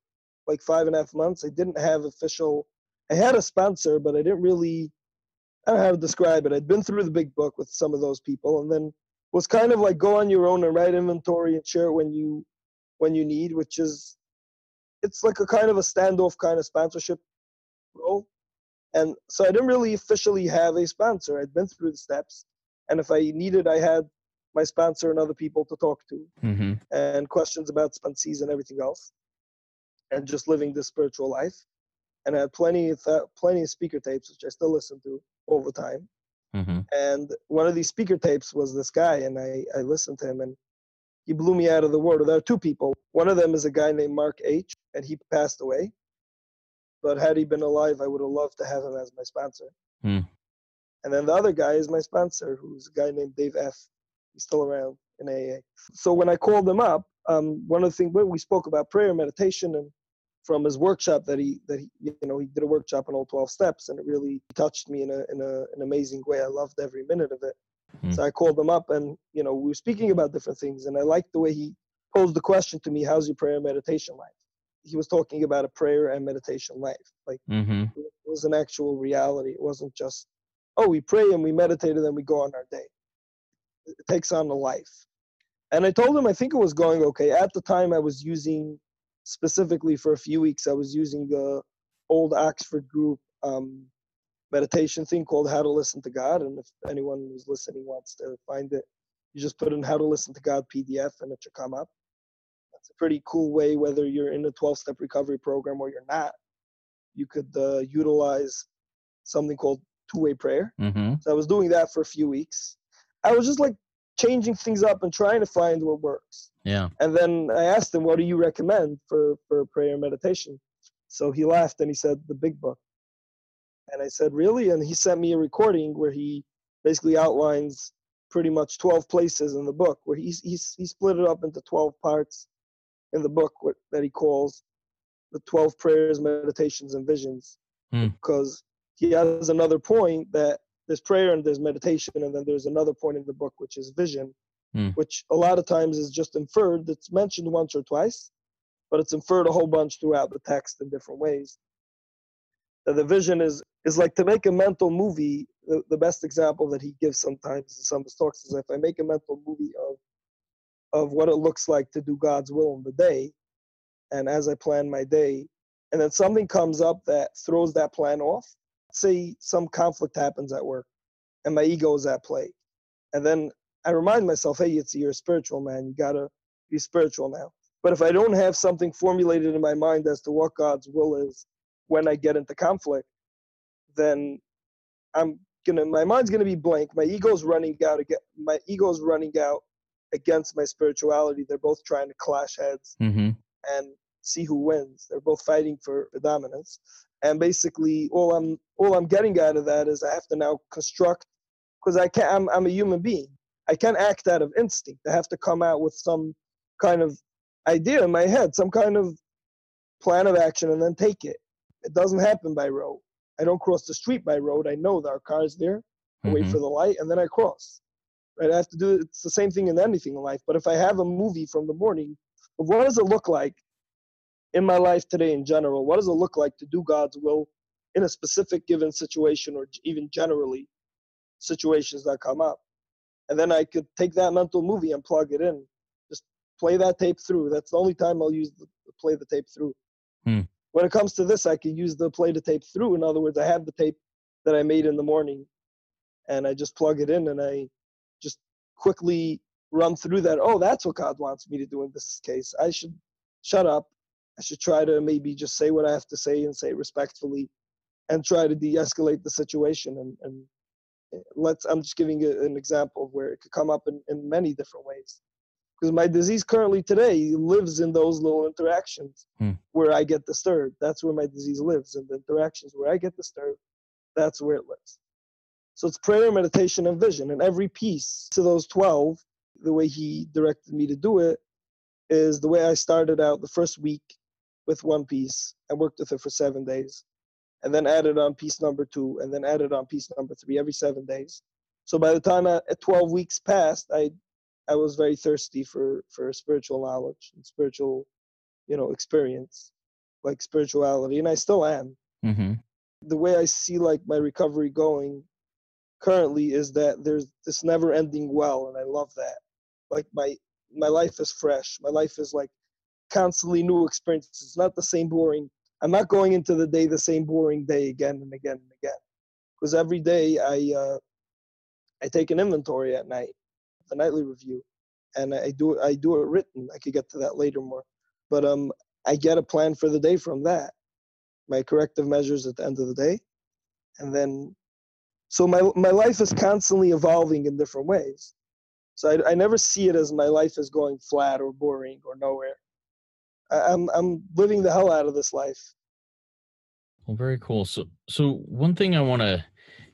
like five and a half months i didn't have official i had a sponsor but i didn't really i don't know how to describe it i'd been through the big book with some of those people and then was kind of like go on your own and write inventory and share it when you when you need, which is it's like a kind of a standoff kind of sponsorship role. And so I didn't really officially have a sponsor. I'd been through the steps, and if I needed, I had my sponsor and other people to talk to, Mm-hmm. and questions about sponsees and everything else, and just living this spiritual life. And I had plenty of th- plenty of speaker tapes, which I still listen to all the time. Mm-hmm. And one of these speaker tapes was this guy, and I, I listened to him, and he blew me out of the water. There are two people. One of them is a guy named Mark H., and he passed away. But had he been alive, I would have loved to have him as my sponsor. Hmm. And then the other guy is my sponsor, who's a guy named Dave F. He's still around in AA. So when I called him up, um, one of the things when we spoke about prayer, meditation, and from his workshop that he that he you know he did a workshop on all 12 steps, and it really touched me in a in a, an amazing way. I loved every minute of it. Hmm. So I called him up, and you know we were speaking about different things, and I liked the way he posed the question to me: How's your prayer and meditation life? He was talking about a prayer and meditation life, like Mm-hmm. it was an actual reality. It wasn't just, oh, we pray and we meditate and then we go on our day. It takes on a life. And I told him I think it was going okay. At the time, I was using specifically for a few weeks. I was using the old Oxford group um, meditation thing called How to Listen to God. And if anyone who's listening wants to find it, you just put in How to Listen to God PDF and it should come up. That's a pretty cool way, whether you're in a 12 step recovery program or you're not you could uh, utilize something called two-way prayer. Mm-hmm. So I was doing that for a few weeks. I was just like changing things up and trying to find what works. Yeah. And then I asked him, "What do you recommend for for prayer and meditation?" So he laughed and he said, "The Big Book." And I said, "Really?" And he sent me a recording where he basically outlines pretty much 12 places in the book where he's he's he split it up into 12 parts in the book what, that he calls the 12 prayers, meditations, and visions. Hmm. Because he has another point that there's prayer and there's meditation, and then there's another point in the book which is vision, Hmm. which a lot of times is just inferred. It's mentioned once or twice, but it's inferred a whole bunch throughout the text in different ways. That the vision is is like to make a mental movie. The, the best example that he gives sometimes in some of his talks is if I make a mental movie of of what it looks like to do God's will in the day, and as I plan my day, and then something comes up that throws that plan off. Say some conflict happens at work, and my ego is at play, and then I remind myself, hey, it's you're a spiritual man. You gotta be spiritual now. But if I don't have something formulated in my mind as to what God's will is when I get into conflict, then I'm gonna my mind's gonna be blank. My ego's running out again. My ego's running out against my spirituality. They're both trying to clash heads Mm-hmm. and see who wins. They're both fighting for, dominance. And basically, all I'm all I'm getting out of that is I have to now construct because I can't. I'm I'm a human being. I can't act out of instinct. I have to come out with some kind of idea in my head, some kind of plan of action, and then take it. It doesn't happen by road. I don't cross the street by road. I know there are cars there. I mm-hmm. wait for the light, and then I cross. Right? I have to do it's the same thing in anything in life. But if I have a movie from the morning, what does it look like in my life today in general? What does it look like to do God's will in a specific given situation, or even generally situations that come up? And then I could take that mental movie and plug it in. Just play that tape through. That's the only time I'll use the, play the tape through. Hmm. When it comes to this, I can use the play the tape through. In other words, I have the tape that I made in the morning, and I just plug it in, and I just quickly run through that. Oh, that's what God wants me to do in this case. I should shut up. I should try to maybe just say what I have to say and say it respectfully, and try to de-escalate the situation. And, and let's. I'm just giving you an example of where it could come up in, in many different ways because my disease currently today lives in those little interactions hmm. where I get disturbed. That's where my disease lives, in the interactions where I get disturbed. That's where it lives. So it's prayer, meditation, and vision. And every piece to those 12, the way he directed me to do it is the way I started out the first week with one piece and worked with it for seven days. And then added on piece number two, and then added on piece number three every seven days. So by the time I, 12 weeks passed, I I was very thirsty for for spiritual knowledge and spiritual, you know, experience, like spirituality, and I still am. Mm-hmm. The way I see like my recovery going currently is that there's this never-ending well, and I love that. Like my my life is fresh. My life is like constantly new experiences. It's not the same boring. I'm not going into the day the same boring day again and again and again, because every day I uh, I take an inventory at night the nightly review, and I do I do it written. I could get to that later more, but um, I get a plan for the day from that. My corrective measures at the end of the day, and then, so my my life is constantly evolving in different ways. So I, I never see it as my life is going flat or boring or nowhere. I'm I'm living the hell out of this life. Well, very cool. So so one thing I want to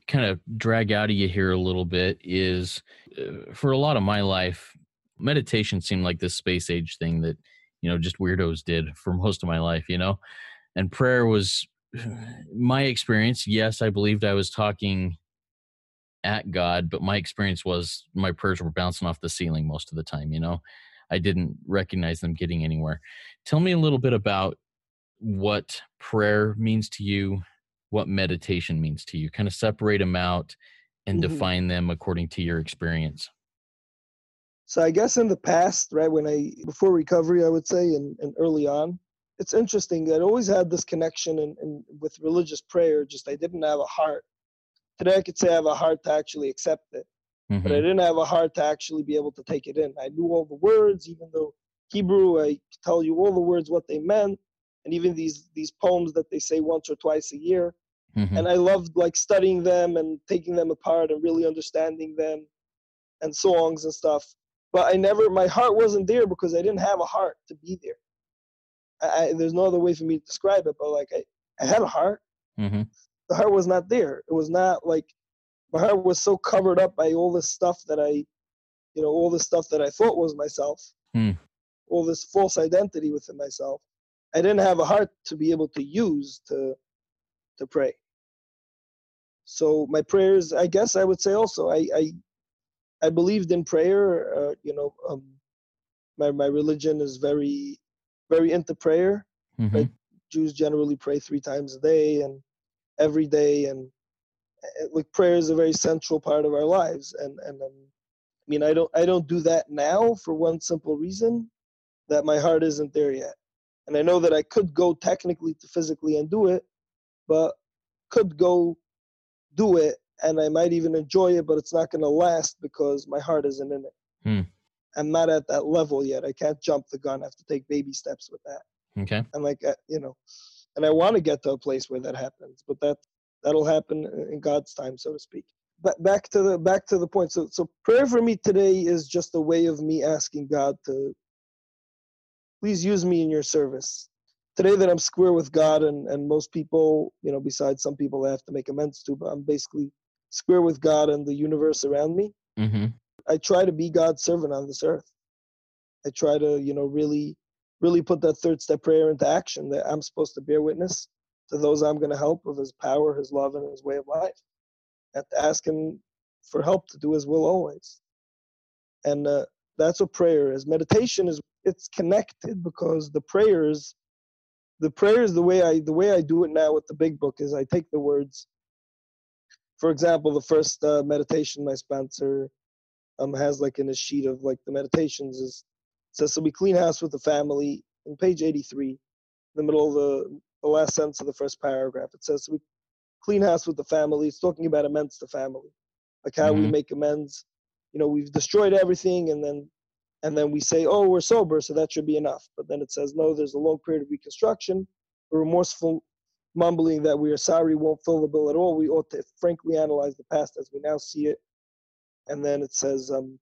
kind of drag out of you here a little bit is uh, for a lot of my life, meditation seemed like this space age thing that, you know, just weirdos did for [laughs] most of my life, you know? And prayer was [sighs] my experience. Yes, I believed I was talking at God, but my experience was my prayers were bouncing off the ceiling most of the time, you know? I didn't recognize them getting anywhere. Tell me a little bit about what prayer means to you what meditation means to you kind of separate them out and mm-hmm. define them according to your experience so i guess in the past right when i before recovery i would say and, and early on it's interesting i always had this connection and, and with religious prayer just i didn't have a heart today i could say i have a heart to actually accept it mm-hmm. but i mm-hmm. didn't have a heart to actually be able to take it in i knew all the words even though hebrew i tell you all the words what they meant and even these these poems that they say once or twice a year mm-hmm. and i loved like studying them and taking them apart and really understanding them and songs and stuff but i never my heart wasn't there because i didn't have a heart to be there I, I, there's no other way for me to describe it but like i, I had a heart mm-hmm. the heart was not there it was not like my heart was so covered up by all this stuff that i you know all this stuff that i thought was myself mm. all this false identity within myself I didn't have a heart to be able to use to to pray. So my prayers, I guess I would say also, I I, I believed in prayer. Uh, you know, um, my my religion is very very into prayer. Mm-hmm. Right? Jews generally pray three times a day and every day, and like prayer is a very central part of our lives. And and um, I mean, I don't I don't do that now for one simple reason that my heart isn't there yet and I know that I could go technically to physically and do it, but could go do it and I might even enjoy it, but it's not going to last because my heart isn't in it. Hmm. I'm not at that level yet. I can't jump the gun. I have to take baby steps with that. Okay. And like uh, you know, and I want to get to a place where that happens, but that that'll happen in God's time, so to speak. But back to the back to the point. So so prayer for me today is just a way of me asking God to please use me in your service today that I'm square with God and, and most people, you know, besides some people I have to make amends to, but I'm basically square with God and the universe around me. Mm-hmm. I try to be God's servant on this earth. I try to, you know, really, really put that third step prayer into action that I'm supposed to bear witness to those I'm going to help of His power, His love, and His way of life, and to ask Him for help to do His will always. And uh, that's what prayer is. Meditation is it's connected because the prayers, the prayers, the way I the way I do it now with the big book is I take the words. For example, the first uh, meditation my sponsor um, has like in a sheet of like the meditations is says so we clean house with the family in page 83 in the middle of the, the last sentence of the first paragraph. It says we clean house with the family. It's talking about amends to family. Like how we Mhm. make amends. You know we've destroyed everything and then and then we say oh we're sober so that should be enough. But then it says no there's a long period of reconstruction. A remorseful mumbling that we are sorry won't fill the bill at all. We ought to frankly analyze the past as we now see it. And then it says um,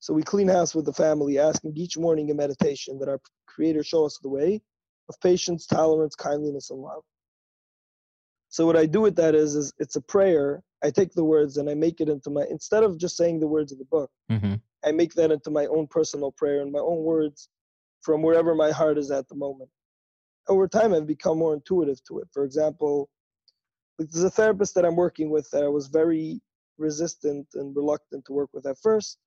so we clean house with the family asking each morning in meditation that our creator show us the way of patience tolerance kindliness and love so what i do with that is, is it's a prayer i take the words and i make it into my instead of just saying the words of the book Mm-hmm. I make that into my own personal prayer and my own words from wherever my heart is at the moment. Over time, I've become more intuitive to it. For example, there's a therapist that I'm working with that I was very resistant and reluctant to work with at first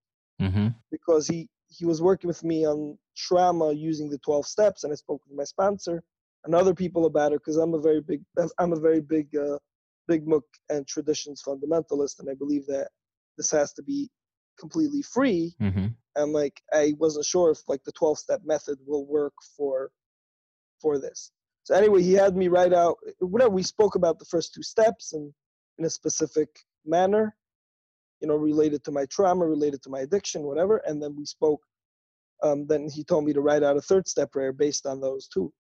Mm-hmm. because he he was working with me on trauma using the 12 steps and i spoke with my sponsor and other people about it because i'm a very big i'm a very big uh, big book and traditions fundamentalist and i believe that this has to be completely free Mm-hmm. and like i wasn't sure if like the 12 step method will work for for this so anyway he had me write out whatever we spoke about the first two steps and in a specific manner you know related to my trauma related to my addiction whatever and then we spoke um, then he told me to write out a third step prayer based on those two.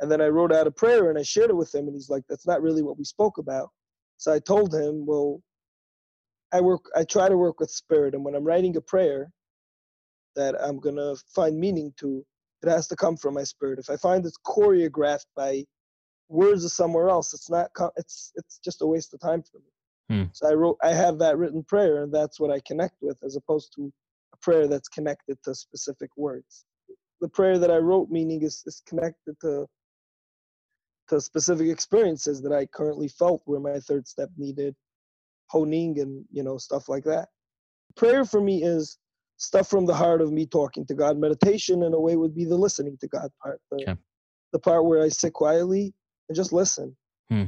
And then i wrote out a prayer and i shared it with him and he's like that's not really what we spoke about. So i told him well i work i try to work with spirit and when i'm writing a prayer that i'm going to find meaning to it has to come from my spirit. If i find it's choreographed by words of somewhere else it's not it's it's just a waste of time for me Hmm. so i wrote i have that written prayer and that's what i connect with as opposed to a prayer that's connected to specific words the prayer that i wrote meaning is, is connected to to specific experiences that i currently felt where my third step needed honing and you know stuff like that prayer for me is stuff from the heart of me talking to god meditation in a way would be the listening to god part the, Okay. the part where i sit quietly and just listen Hmm.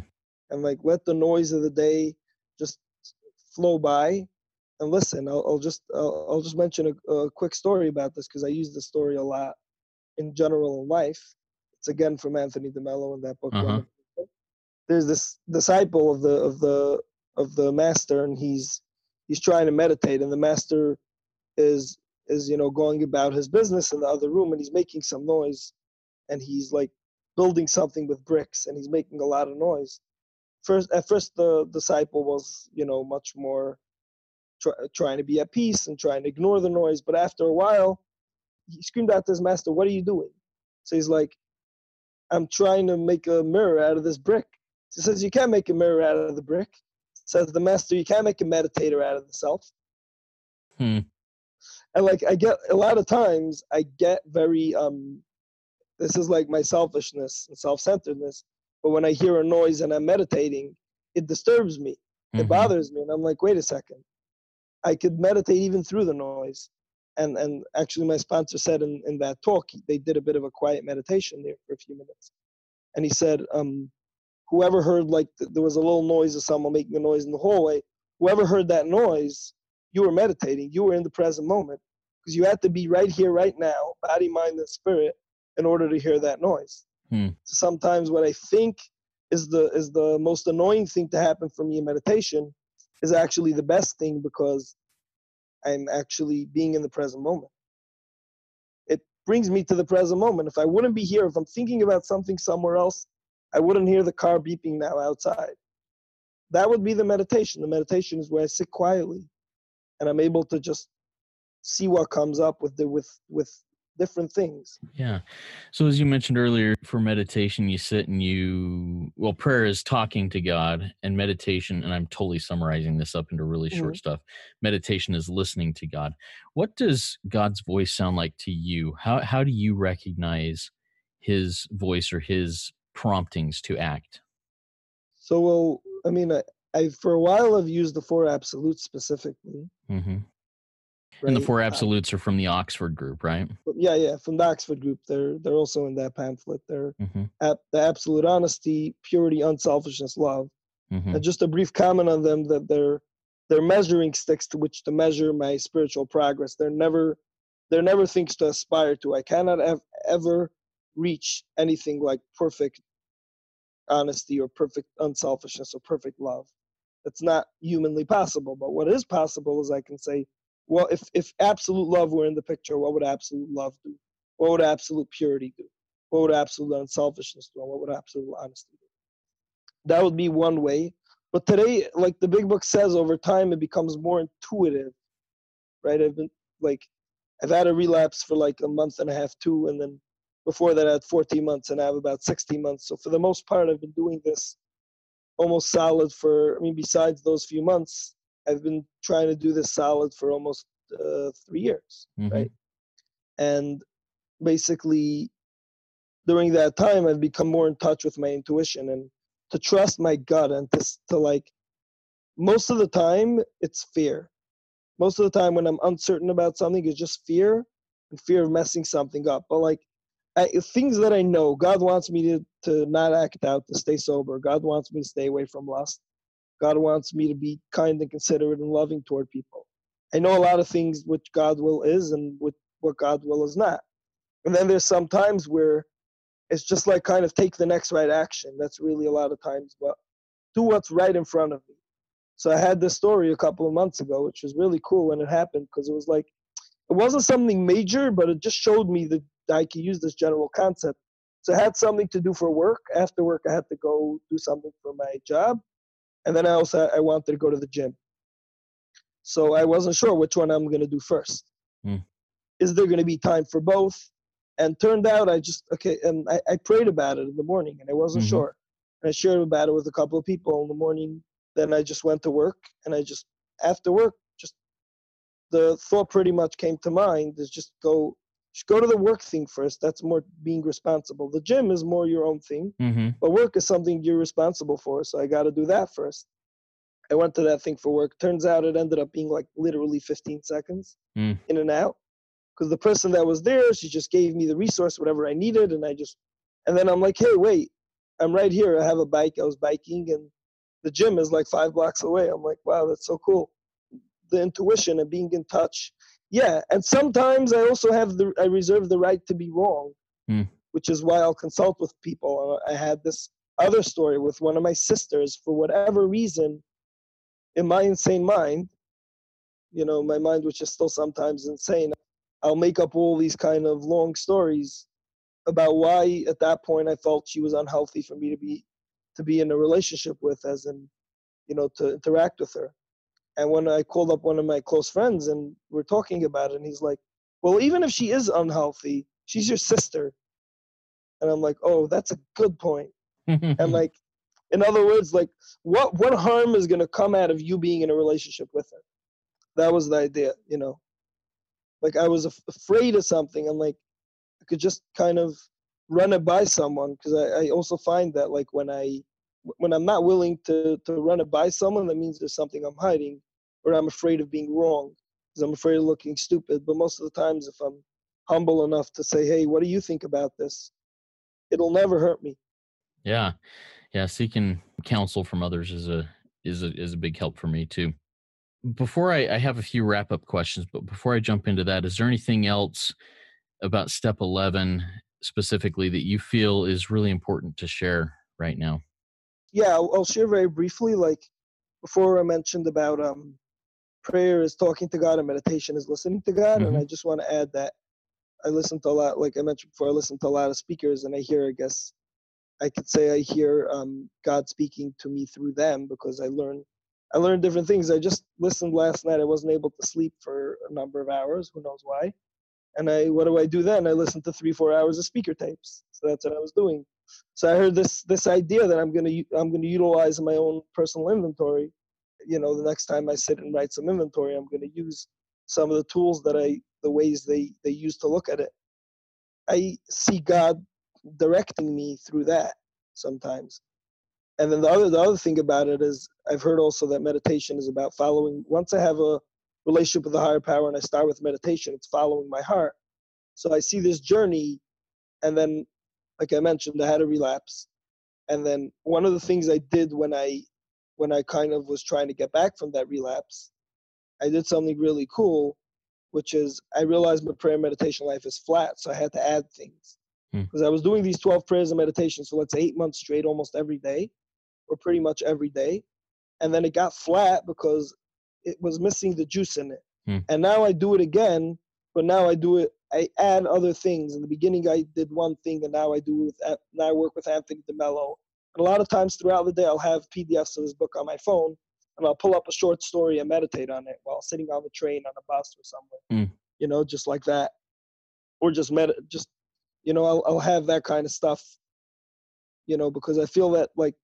and like let the noise of the day just flow by and listen. I'll, I'll just I'll, I'll just mention a, a quick story about this because i use this story a lot in general in life. It's again from anthony demello in that book Uh-huh. There's this disciple of the of the of the master and he's he's trying to meditate and the master is is you know going about his business in the other room and he's making some noise and he's like building something with bricks and he's making a lot of noise first at first the disciple was you know much more try, trying to be at peace and trying to ignore the noise but after a while he screamed out to his master what are you doing? So he's like i'm trying to make a mirror out of this brick. He says you can't make a mirror out of the brick. Says the master you can't make a meditator out of the self. Hmm. and like i get a lot of times i get very um this is like my selfishness and self-centeredness but when i hear a noise and i'm meditating it disturbs me. It Mhm. bothers me and i'm like wait a second. I could meditate even through the noise. And and actually my sponsor said in, in that talk they did a bit of a quiet meditation there for a few minutes. And he said um whoever heard like th- there was a little noise of someone making a noise in the hallway whoever heard that noise you were meditating. You were in the present moment because you had to be right here right now body mind and spirit in order to hear that noise Hmm. sometimes what i think is the is the most annoying thing to happen for me in meditation is actually the best thing because i'm actually being in the present moment. It brings me to the present moment. If i wouldn't be here if i'm thinking about something somewhere else i wouldn't hear the car beeping now outside. That would be the meditation. The meditation is where i sit quietly and i'm able to just see what comes up with the with with different things. Yeah. So as you mentioned earlier, for meditation, you sit and you well, prayer is talking to God, and meditation, and I'm totally summarizing this up into really short mm-hmm. stuff. Meditation is listening to God. What does God's voice sound like to you? How how do you recognize His voice or His promptings to act? So, well, I mean, I, I for a while I've used the four absolutes specifically. Mm-hmm. Right? And the four absolutes are from the Oxford group, right? Yeah, yeah, from the Oxford group. They're they're also in that pamphlet. They're mm-hmm. at the absolute honesty, purity, unselfishness, love. Mm-hmm. And just a brief comment on them that they're they're measuring sticks to which to measure my spiritual progress. They're never they're never things to aspire to. I cannot have, ever reach anything like perfect honesty or perfect unselfishness or perfect love. It's not humanly possible. But what is possible is I can say, well, if, if absolute love were in the picture, what would absolute love do? What would absolute purity do? What would absolute unselfishness do? What would absolute honesty do? That would be one way. But today, like the big book says, over time it becomes more intuitive, right? I've been like, I've had a relapse for like a month and a half, two, and then before that I had 14 months, and I have about 16 months. So for the most part, I've been doing this almost solid for. I mean, besides those few months, I've been trying to do this solid for almost uh, three years, mm-hmm. right? And basically, during that time, I've become more in touch with my intuition and to trust my gut and to, to like, most of the time, it's fear. Most of the time, when I'm uncertain about something, it's just fear and fear of messing something up. But like, I, things that I know, God wants me to, to not act out, to stay sober. God wants me to stay away from lust. God wants me to be kind and considerate and loving toward people. I know a lot of things which God will is and what, what God will is not. And then there's some times where it's just like kind of take the next right action. That's really a lot of times, but do what's right in front of me. So I had this story a couple of months ago, which was really cool when it happened because it was like, it wasn't something major, but it just showed me that I could use this general concept. So I had something to do for work. After work, I had to go do something for my job and then I also I wanted to go to the gym. So I wasn't sure which one I'm gonna do first. Mm. Is there gonna be time for both? And turned out I just okay, and I, I prayed about it in the morning, and I wasn't mm-hmm. sure. And I shared about it with a couple of people in the morning. Then I just went to work, and I just after work, just the thought pretty much came to mind is just go go to the work thing first. That's more being responsible. The gym is more your own thing, mm-hmm. but work is something you're responsible for. So I got to do that first. I went to that thing for work. Turns out it ended up being like literally 15 seconds mm. in and out. Because the person that was there, she just gave me the resource, whatever I needed, and I just, and then I'm like, hey, wait, I'm right here. I have a bike. I was biking, and the gym is like five blocks away. I'm like, wow, that's so cool. The intuition and being in touch yeah and sometimes i also have the i reserve the right to be wrong mm. which is why i'll consult with people. I had this other story with one of my sisters. For whatever reason in my insane mind you know my mind which is still sometimes insane i'll make up all these kind of long stories about why at that point i felt she was unhealthy for me to be to be in a relationship with as in you know to interact with her and when I called up one of my close friends and we're talking about it, and he's like, Well, even if she is unhealthy, she's your sister. And I'm like, Oh, that's a good point. and [laughs] like, in other words, like, what what harm is gonna come out of you being in a relationship with her? That was the idea, you know. Like I was af- afraid of something, and like I could just kind of run it by someone because I, I also find that like when I when I'm not willing to to run it by someone, that means there's something I'm hiding or I'm afraid of being wrong because I'm afraid of looking stupid. But most of the times, if I'm humble enough to say, "Hey, what do you think about this?" it'll never hurt me. Yeah, yeah. Seeking counsel from others is a is a is a big help for me too. Before I, I have a few wrap up questions, but before I jump into that, is there anything else about step eleven specifically that you feel is really important to share right now? Yeah, I'll, I'll share very briefly. Like before, I mentioned about um, prayer is talking to God and meditation is listening to God. Mm-hmm. And I just want to add that I listen to a lot, like I mentioned before, I listen to a lot of speakers and I hear, I guess, I could say I hear um, God speaking to me through them because I learn, I learn different things. I just listened last night. I wasn't able to sleep for a number of hours. Who knows why? And I, what do I do then? I listen to three, four hours of speaker tapes. So that's what I was doing. So I heard this this idea that I'm gonna I'm gonna utilize my own personal inventory. You know, the next time I sit and write some inventory, I'm gonna use some of the tools that I the ways they they use to look at it. I see God directing me through that sometimes. And then the other the other thing about it is I've heard also that meditation is about following once I have a relationship with the higher power and I start with meditation, it's following my heart. So I see this journey and then like I mentioned, I had a relapse. And then one of the things I did when I when I kind of was trying to get back from that relapse, I did something really cool, which is I realized my prayer meditation life is flat, so I had to add things. Because hmm. I was doing these 12 prayers and meditations, so let's say eight months straight, almost every day, or pretty much every day. And then it got flat because it was missing the juice in it. Hmm. And now I do it again, but now I do it I add other things. In the beginning, I did one thing, and now I do with now I work with Anthony DeMello. And a lot of times throughout the day, I'll have PDFs of his book on my phone, and I'll pull up a short story and meditate on it while sitting on the train, on a bus, or somewhere. Mm. You know, just like that, or just med, just you know, I'll I'll have that kind of stuff. You know, because I feel that like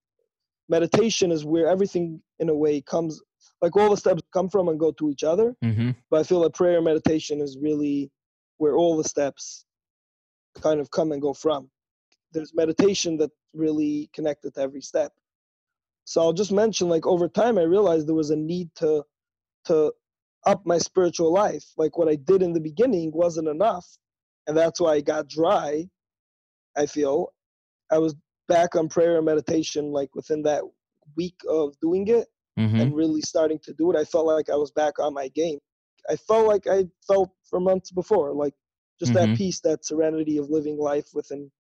meditation is where everything in a way comes like all the steps come from and go to each other mm-hmm. but i feel that prayer and meditation is really where all the steps kind of come and go from. There's meditation that really connected to every step. So I'll just mention like over time I realized there was a need to to up my spiritual life. Like what I did in the beginning wasn't enough. And that's why I got dry, I feel. I was back on prayer and meditation like within that week of doing it mm-hmm. and really starting to do it. I felt like I was back on my game. I felt like I felt for months before, like just mm-hmm. that peace, that serenity of living life within,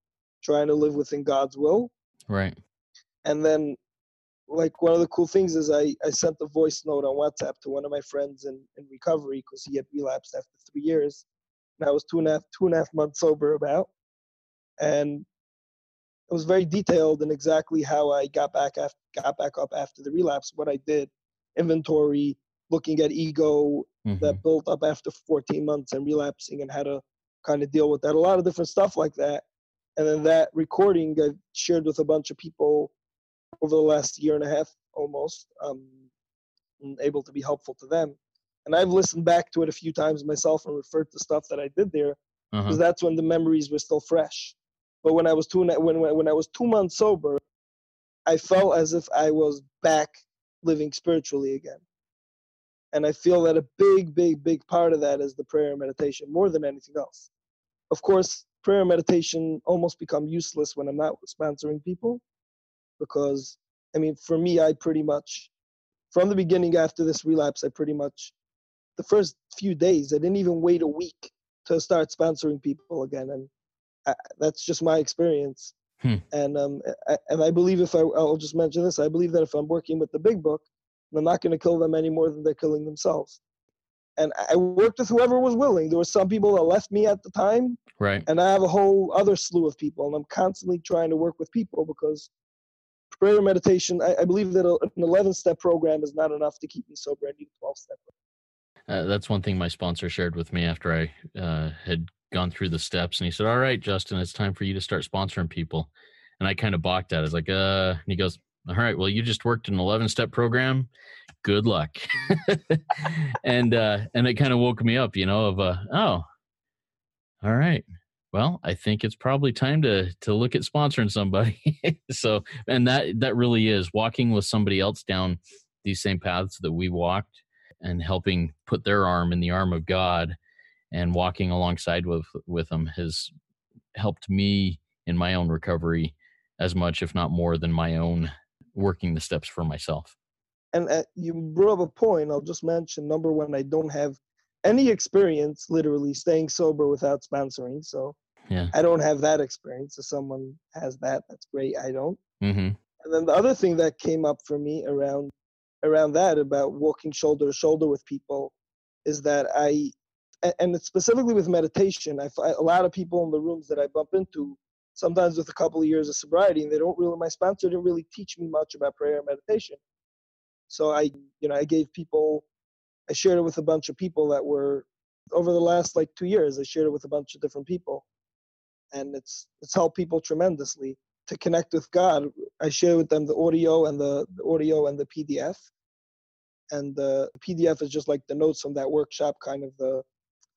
trying to live within God's will. Right. And then, like one of the cool things is I I sent a voice note on WhatsApp to one of my friends in in recovery because he had relapsed after three years, and I was two and a half two and a half months sober about, and it was very detailed in exactly how I got back after, got back up after the relapse, what I did, inventory, looking at ego mm-hmm. that built up after 14 months and relapsing and how to kind of deal with that. A lot of different stuff like that. And then that recording I shared with a bunch of people over the last year and a half almost, um, able to be helpful to them. And I've listened back to it a few times myself and referred to stuff that I did there because uh-huh. that's when the memories were still fresh. But when I was two when when I was two months sober, I felt as if I was back living spiritually again. And I feel that a big, big, big part of that is the prayer and meditation more than anything else. Of course, prayer and meditation almost become useless when I'm not sponsoring people because, I mean, for me, I pretty much, from the beginning after this relapse, I pretty much, the first few days, I didn't even wait a week to start sponsoring people again. And I, that's just my experience. Hmm. And um, I, and I believe if I, I'll just mention this, I believe that if I'm working with the big book, I'm not going to kill them any more than they're killing themselves. And I worked with whoever was willing. There were some people that left me at the time. Right. And I have a whole other slew of people. And I'm constantly trying to work with people because prayer meditation, I, I believe that an 11 step program is not enough to keep me sober. I need 12 step uh, that's one thing my sponsor shared with me after I uh, had gone through the steps. And he said, All right, Justin, it's time for you to start sponsoring people. And I kind of balked at it. I was like, uh, and he goes, all right well you just worked an 11 step program good luck. [laughs] And uh and it kind of woke me up you know of uh oh all right. Well i think it's probably time to to look at sponsoring somebody. [laughs] So and that that really is walking with somebody else down these same paths that we walked and helping put their arm in the arm of god and walking alongside with with them has helped me in my own recovery as much if not more than my own working the steps for myself. And uh, you brought up a point. I'll just mention number one. I don't have any experience literally staying sober without sponsoring. So yeah. I don't have that experience. If someone has that, that's great. I don't. Mm-hmm. And then the other thing that came up for me around around that about walking shoulder to shoulder with people is that I and specifically with meditation, I find a lot of people in the rooms that I bump into sometimes with a couple of years of sobriety and they don't really my sponsor didn't really teach me much about prayer and meditation so i you know i gave people i shared it with a bunch of people that were over the last like two years. I shared it with a bunch of different people, and it's it's helped people tremendously to connect with God. I share with them the audio and the, the audio and the PDF, and the PDF is just like the notes from that workshop, kind of the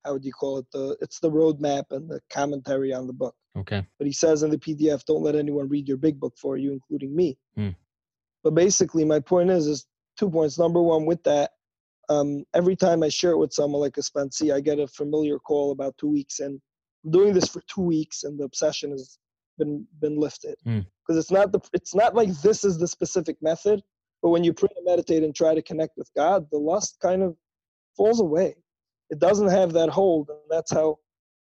how would you call it? The it's the roadmap and the commentary on the book. Okay. But he says in the PDF, don't let anyone read your big book for you, including me. Hmm. But basically, my point is is two points. Number one, with that, um, every time I share it with someone like a sponsee, I get a familiar call about two weeks, and I'm doing this for two weeks, and the obsession has been been lifted. Hmm. Because it's not the it's not like this is the specific method, but when you pray and meditate and try to connect with God, the lust kind of falls away. It doesn't have that hold, and that's how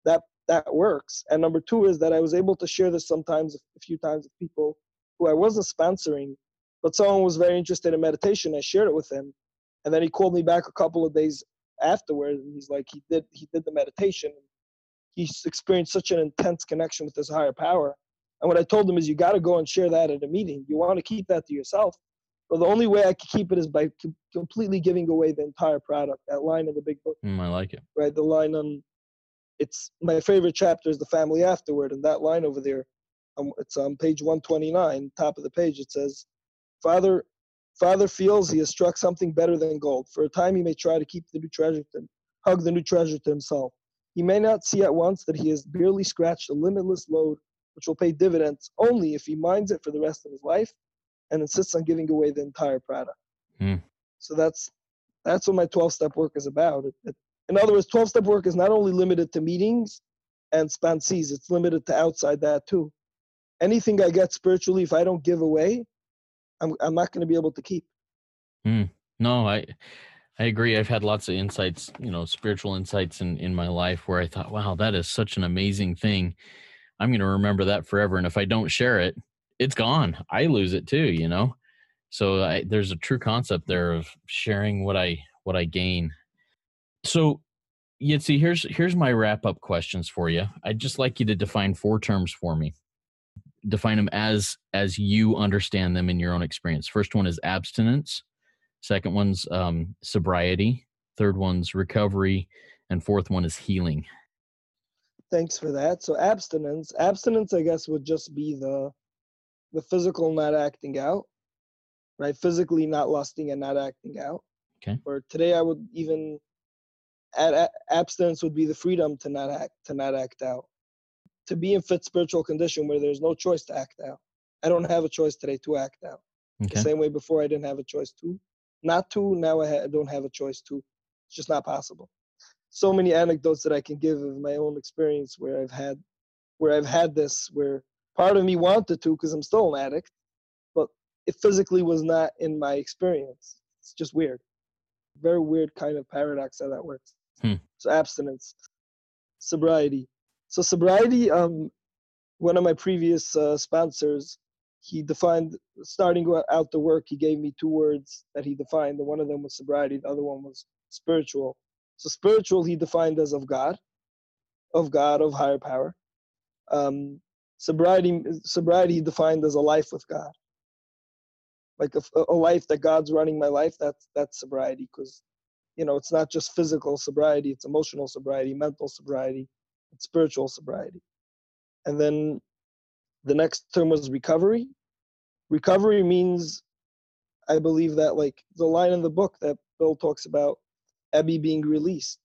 that that works. And number two is that I was able to share this sometimes a few times with people who I wasn't sponsoring, but someone was very interested in meditation. I shared it with him, and then he called me back a couple of days afterward, and he's like, he did he did the meditation. He's experienced such an intense connection with his higher power. And what I told him is, you got to go and share that at a meeting. You want to keep that to yourself. But the only way I could keep it is by com- completely giving away the entire product. That line in the big book, Mm, I like it. right? The line on, it's my favorite chapter is the family afterward, and that line over there, um, it's on page 129, top of the page. It says, "Father, Father feels he has struck something better than gold. For a time, he may try to keep the new treasure to hug the new treasure to himself. He may not see at once that he has barely scratched a limitless lode, which will pay dividends only if he minds it for the rest of his life, and insists on giving away the entire product." Hmm. So that's that's what my 12-step work is about. It, it, in other words, 12-step work is not only limited to meetings and sponsees; it's limited to outside that too. Anything I get spiritually, if I don't give away, I'm I'm not going to be able to keep. Mm. No, I I agree. I've had lots of insights, you know, spiritual insights in in my life where I thought, wow, that is such an amazing thing. I'm going to remember that forever. And if I don't share it, it's gone. I lose it too, you know. So I, there's a true concept there of sharing what I what I gain. So, Yitzi, here's here's my wrap up questions for you. I'd just like you to define four terms for me. Define them as as you understand them in your own experience. First one is abstinence. Second one's um, sobriety. Third one's recovery, and fourth one is healing. Thanks for that. So abstinence, abstinence, I guess, would just be the the physical not acting out, right? Physically not lusting and not acting out. Okay. Or today, I would even add abstinence would be the freedom to not act to not act out, to be in fit spiritual condition where there's no choice to act out. I don't have a choice today to act out. The same way before I didn't have a choice to, not to. Now I, ha- I don't have a choice to. It's just not possible. So many anecdotes that I can give of my own experience where I've had, where I've had this, where part of me wanted to because I'm still an addict, but it physically was not in my experience. It's just weird, very weird kind of paradox how that works. Hmm. So abstinence, sobriety. So sobriety. Um, one of my previous uh, sponsors he defined starting out the work he gave me two words that he defined. One of them was sobriety the other one was spiritual. So spiritual he defined as of god of god of higher power. Um, sobriety sobriety he defined as a life with god. Like a, a life that god's running my life that's that's sobriety because you know it's not just physical sobriety it's emotional sobriety mental sobriety spiritual sobriety. And then the next term was recovery. Recovery means i believe that like the line in the book that bill talks about Ebby being released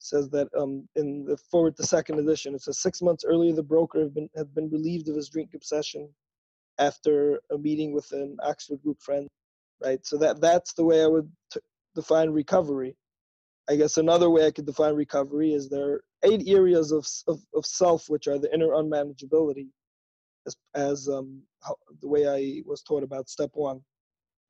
says that um in the foreword to second edition it says six months earlier the broker had been had been relieved of his drink obsession after a meeting with an oxford group friend right? So that that's the way i would t- define recovery. I guess another way i could define recovery is there eight areas of, of, of self which are the inner unmanageability as, as um, how, the way I was taught about step one.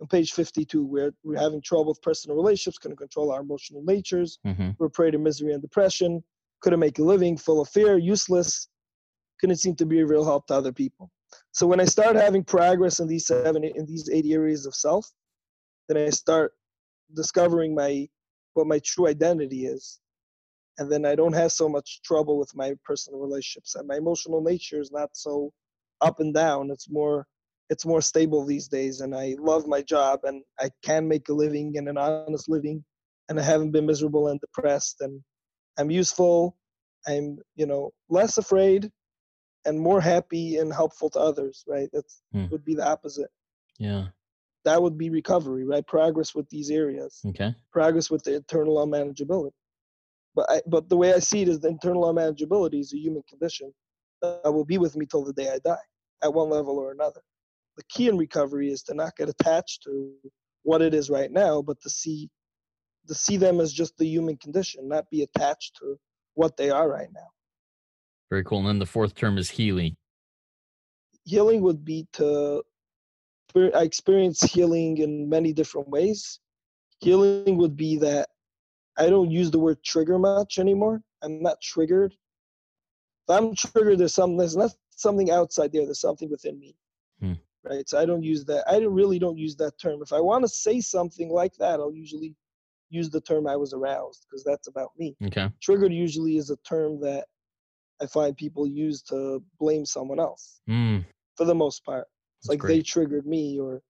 On page 52, where we're having trouble with personal relationships, couldn't control our emotional natures, hmm we're prey to misery and depression, couldn't make a living, full of fear, useless, couldn't seem to be a real help to other people. So when I start having progress in these seven, in these eight areas of self, then I start discovering my what my true identity is. And then I don't have so much trouble with my personal relationships. And my emotional nature is not so up and down. It's more it's more stable these days and I love my job and I can make a living and an honest living and I haven't been miserable and depressed and I'm useful. I'm, you know, less afraid and more happy and helpful to others, right? That Hmm. would be the opposite. Yeah. That would be recovery, right? Progress with these areas, Okay. progress with the internal unmanageability. But I, but the way I see it is the internal unmanageability is a human condition that will be with me till the day I die, at one level or another. The key in recovery is to not get attached to what it is right now, but to see to see them as just the human condition, not be attached to what they are right now. Very cool. And then the fourth term is healing. Healing would be to I experience healing in many different ways. Healing would be that I don't use the word trigger much anymore. I'm not triggered. If I'm triggered, there's something there's not something outside there, there's something within me. Hmm. Right. So I don't use that. I don't- really don't use that term. If I want to say something like that, I'll usually use the term I was aroused because that's about me. Okay. Triggered usually is a term that I find people use to blame someone else Mm, for the most part. It's That's like they triggered me or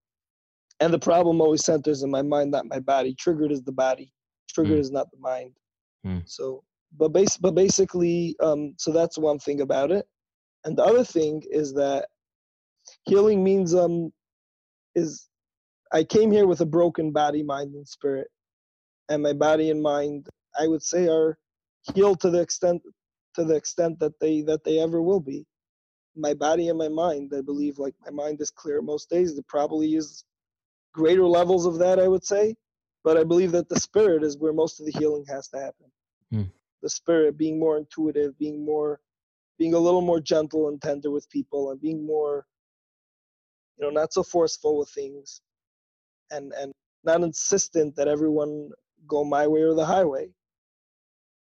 and the problem always centers in my mind, not my body. Triggered is the body. Triggered Mm. is not the mind. Mm. So but base but basically, um, so that's one thing about it. And the other thing is that healing means um is I came here with a broken body, mind, and spirit. And my body and mind, I would say, are healed to the extent to the extent that they that they ever will be my body and my mind i believe like my mind is clear most days there probably is greater levels of that i would say but i believe that the spirit is where most of the healing has to happen Hmm. the spirit being more intuitive being more being a little more gentle and tender with people and being more you know not so forceful with things and and not insistent that everyone go my way or the highway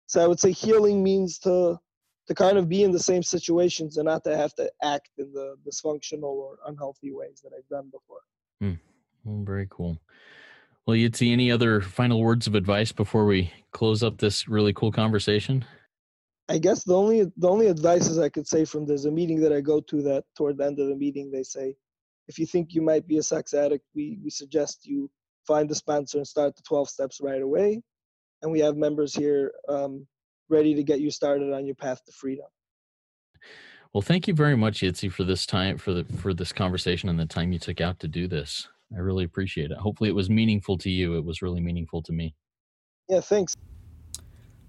so i would say healing means to to kind of be in the same situations and not to have to act in the dysfunctional or unhealthy ways that I've done before. well, very cool. Well, Yitzi, any other final words of advice before we close up this really cool conversation? I guess the only the only advice is I could say from there's a meeting that I go to that toward the end of the meeting they say, if you think you might be a sex addict, we, we suggest you find a sponsor and start the 12 steps right away. And we have members here um, ready to get you started on your path to freedom. Well, thank you very much, Yitzi, for this time for the for this conversation and the time you took out to do this. I really appreciate it. Hopefully, it was meaningful to you. It was really meaningful to me. Yeah, thanks.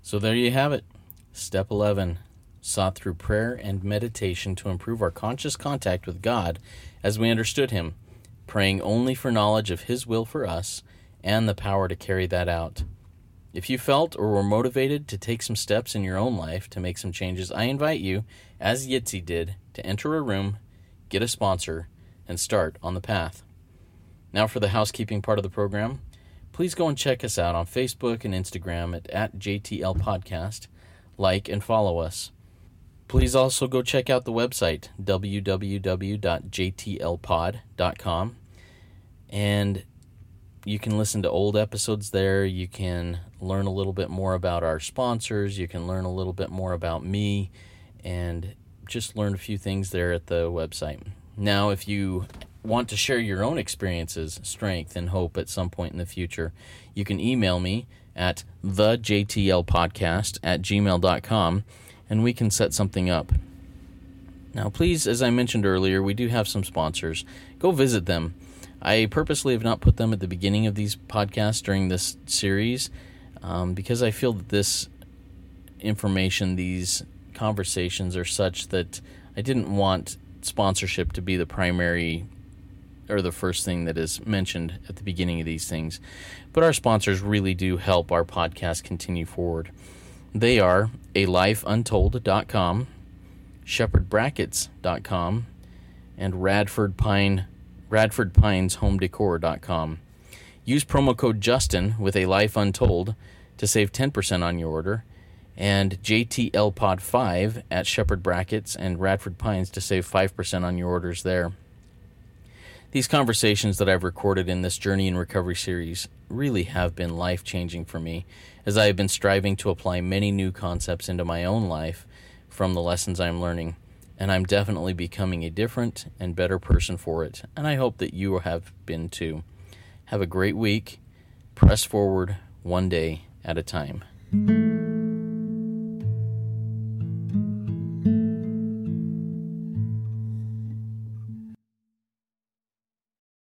So there you have it. Step 11 sought through prayer and meditation to improve our conscious contact with God as we understood Him, praying only for knowledge of His will for us and the power to carry that out. If you felt or were motivated to take some steps in your own life to make some changes, I invite you, as Yitzi did, to enter a room, get a sponsor, and start on the path. Now for the housekeeping part of the program please go and check us out on Facebook and Instagram at, at JTL Podcast. Like and follow us. Please also go check out the website, www.jtlpod.com. And you can listen to old episodes there. You can learn a little bit more about our sponsors. You can learn a little bit more about me and just learn a few things there at the website. Now, if you want to share your own experiences, strength, and hope at some point in the future, you can email me at thejtlpodcast at gmail.com and we can set something up. Now, please, as I mentioned earlier, we do have some sponsors. Go visit them. I purposely have not put them at the beginning of these podcasts during this series um, because I feel that this information, these conversations are such that I didn't want sponsorship to be the primary or the first thing that is mentioned at the beginning of these things. But our sponsors really do help our podcast continue forward. They are alifeuntold.com, shepherdbrackets.com, and Radford Pine Radford Pines HomeDecor.com. Use promo code Justin with a life untold to save 10% on your order, and JTLPod5 at Shepherd Brackets and Radford Pines to save 5% on your orders there. These conversations that I've recorded in this Journey in Recovery series really have been life changing for me as I have been striving to apply many new concepts into my own life from the lessons I'm learning. And I'm definitely becoming a different and better person for it. And I hope that you have been too. Have a great week. Press forward one day at a time.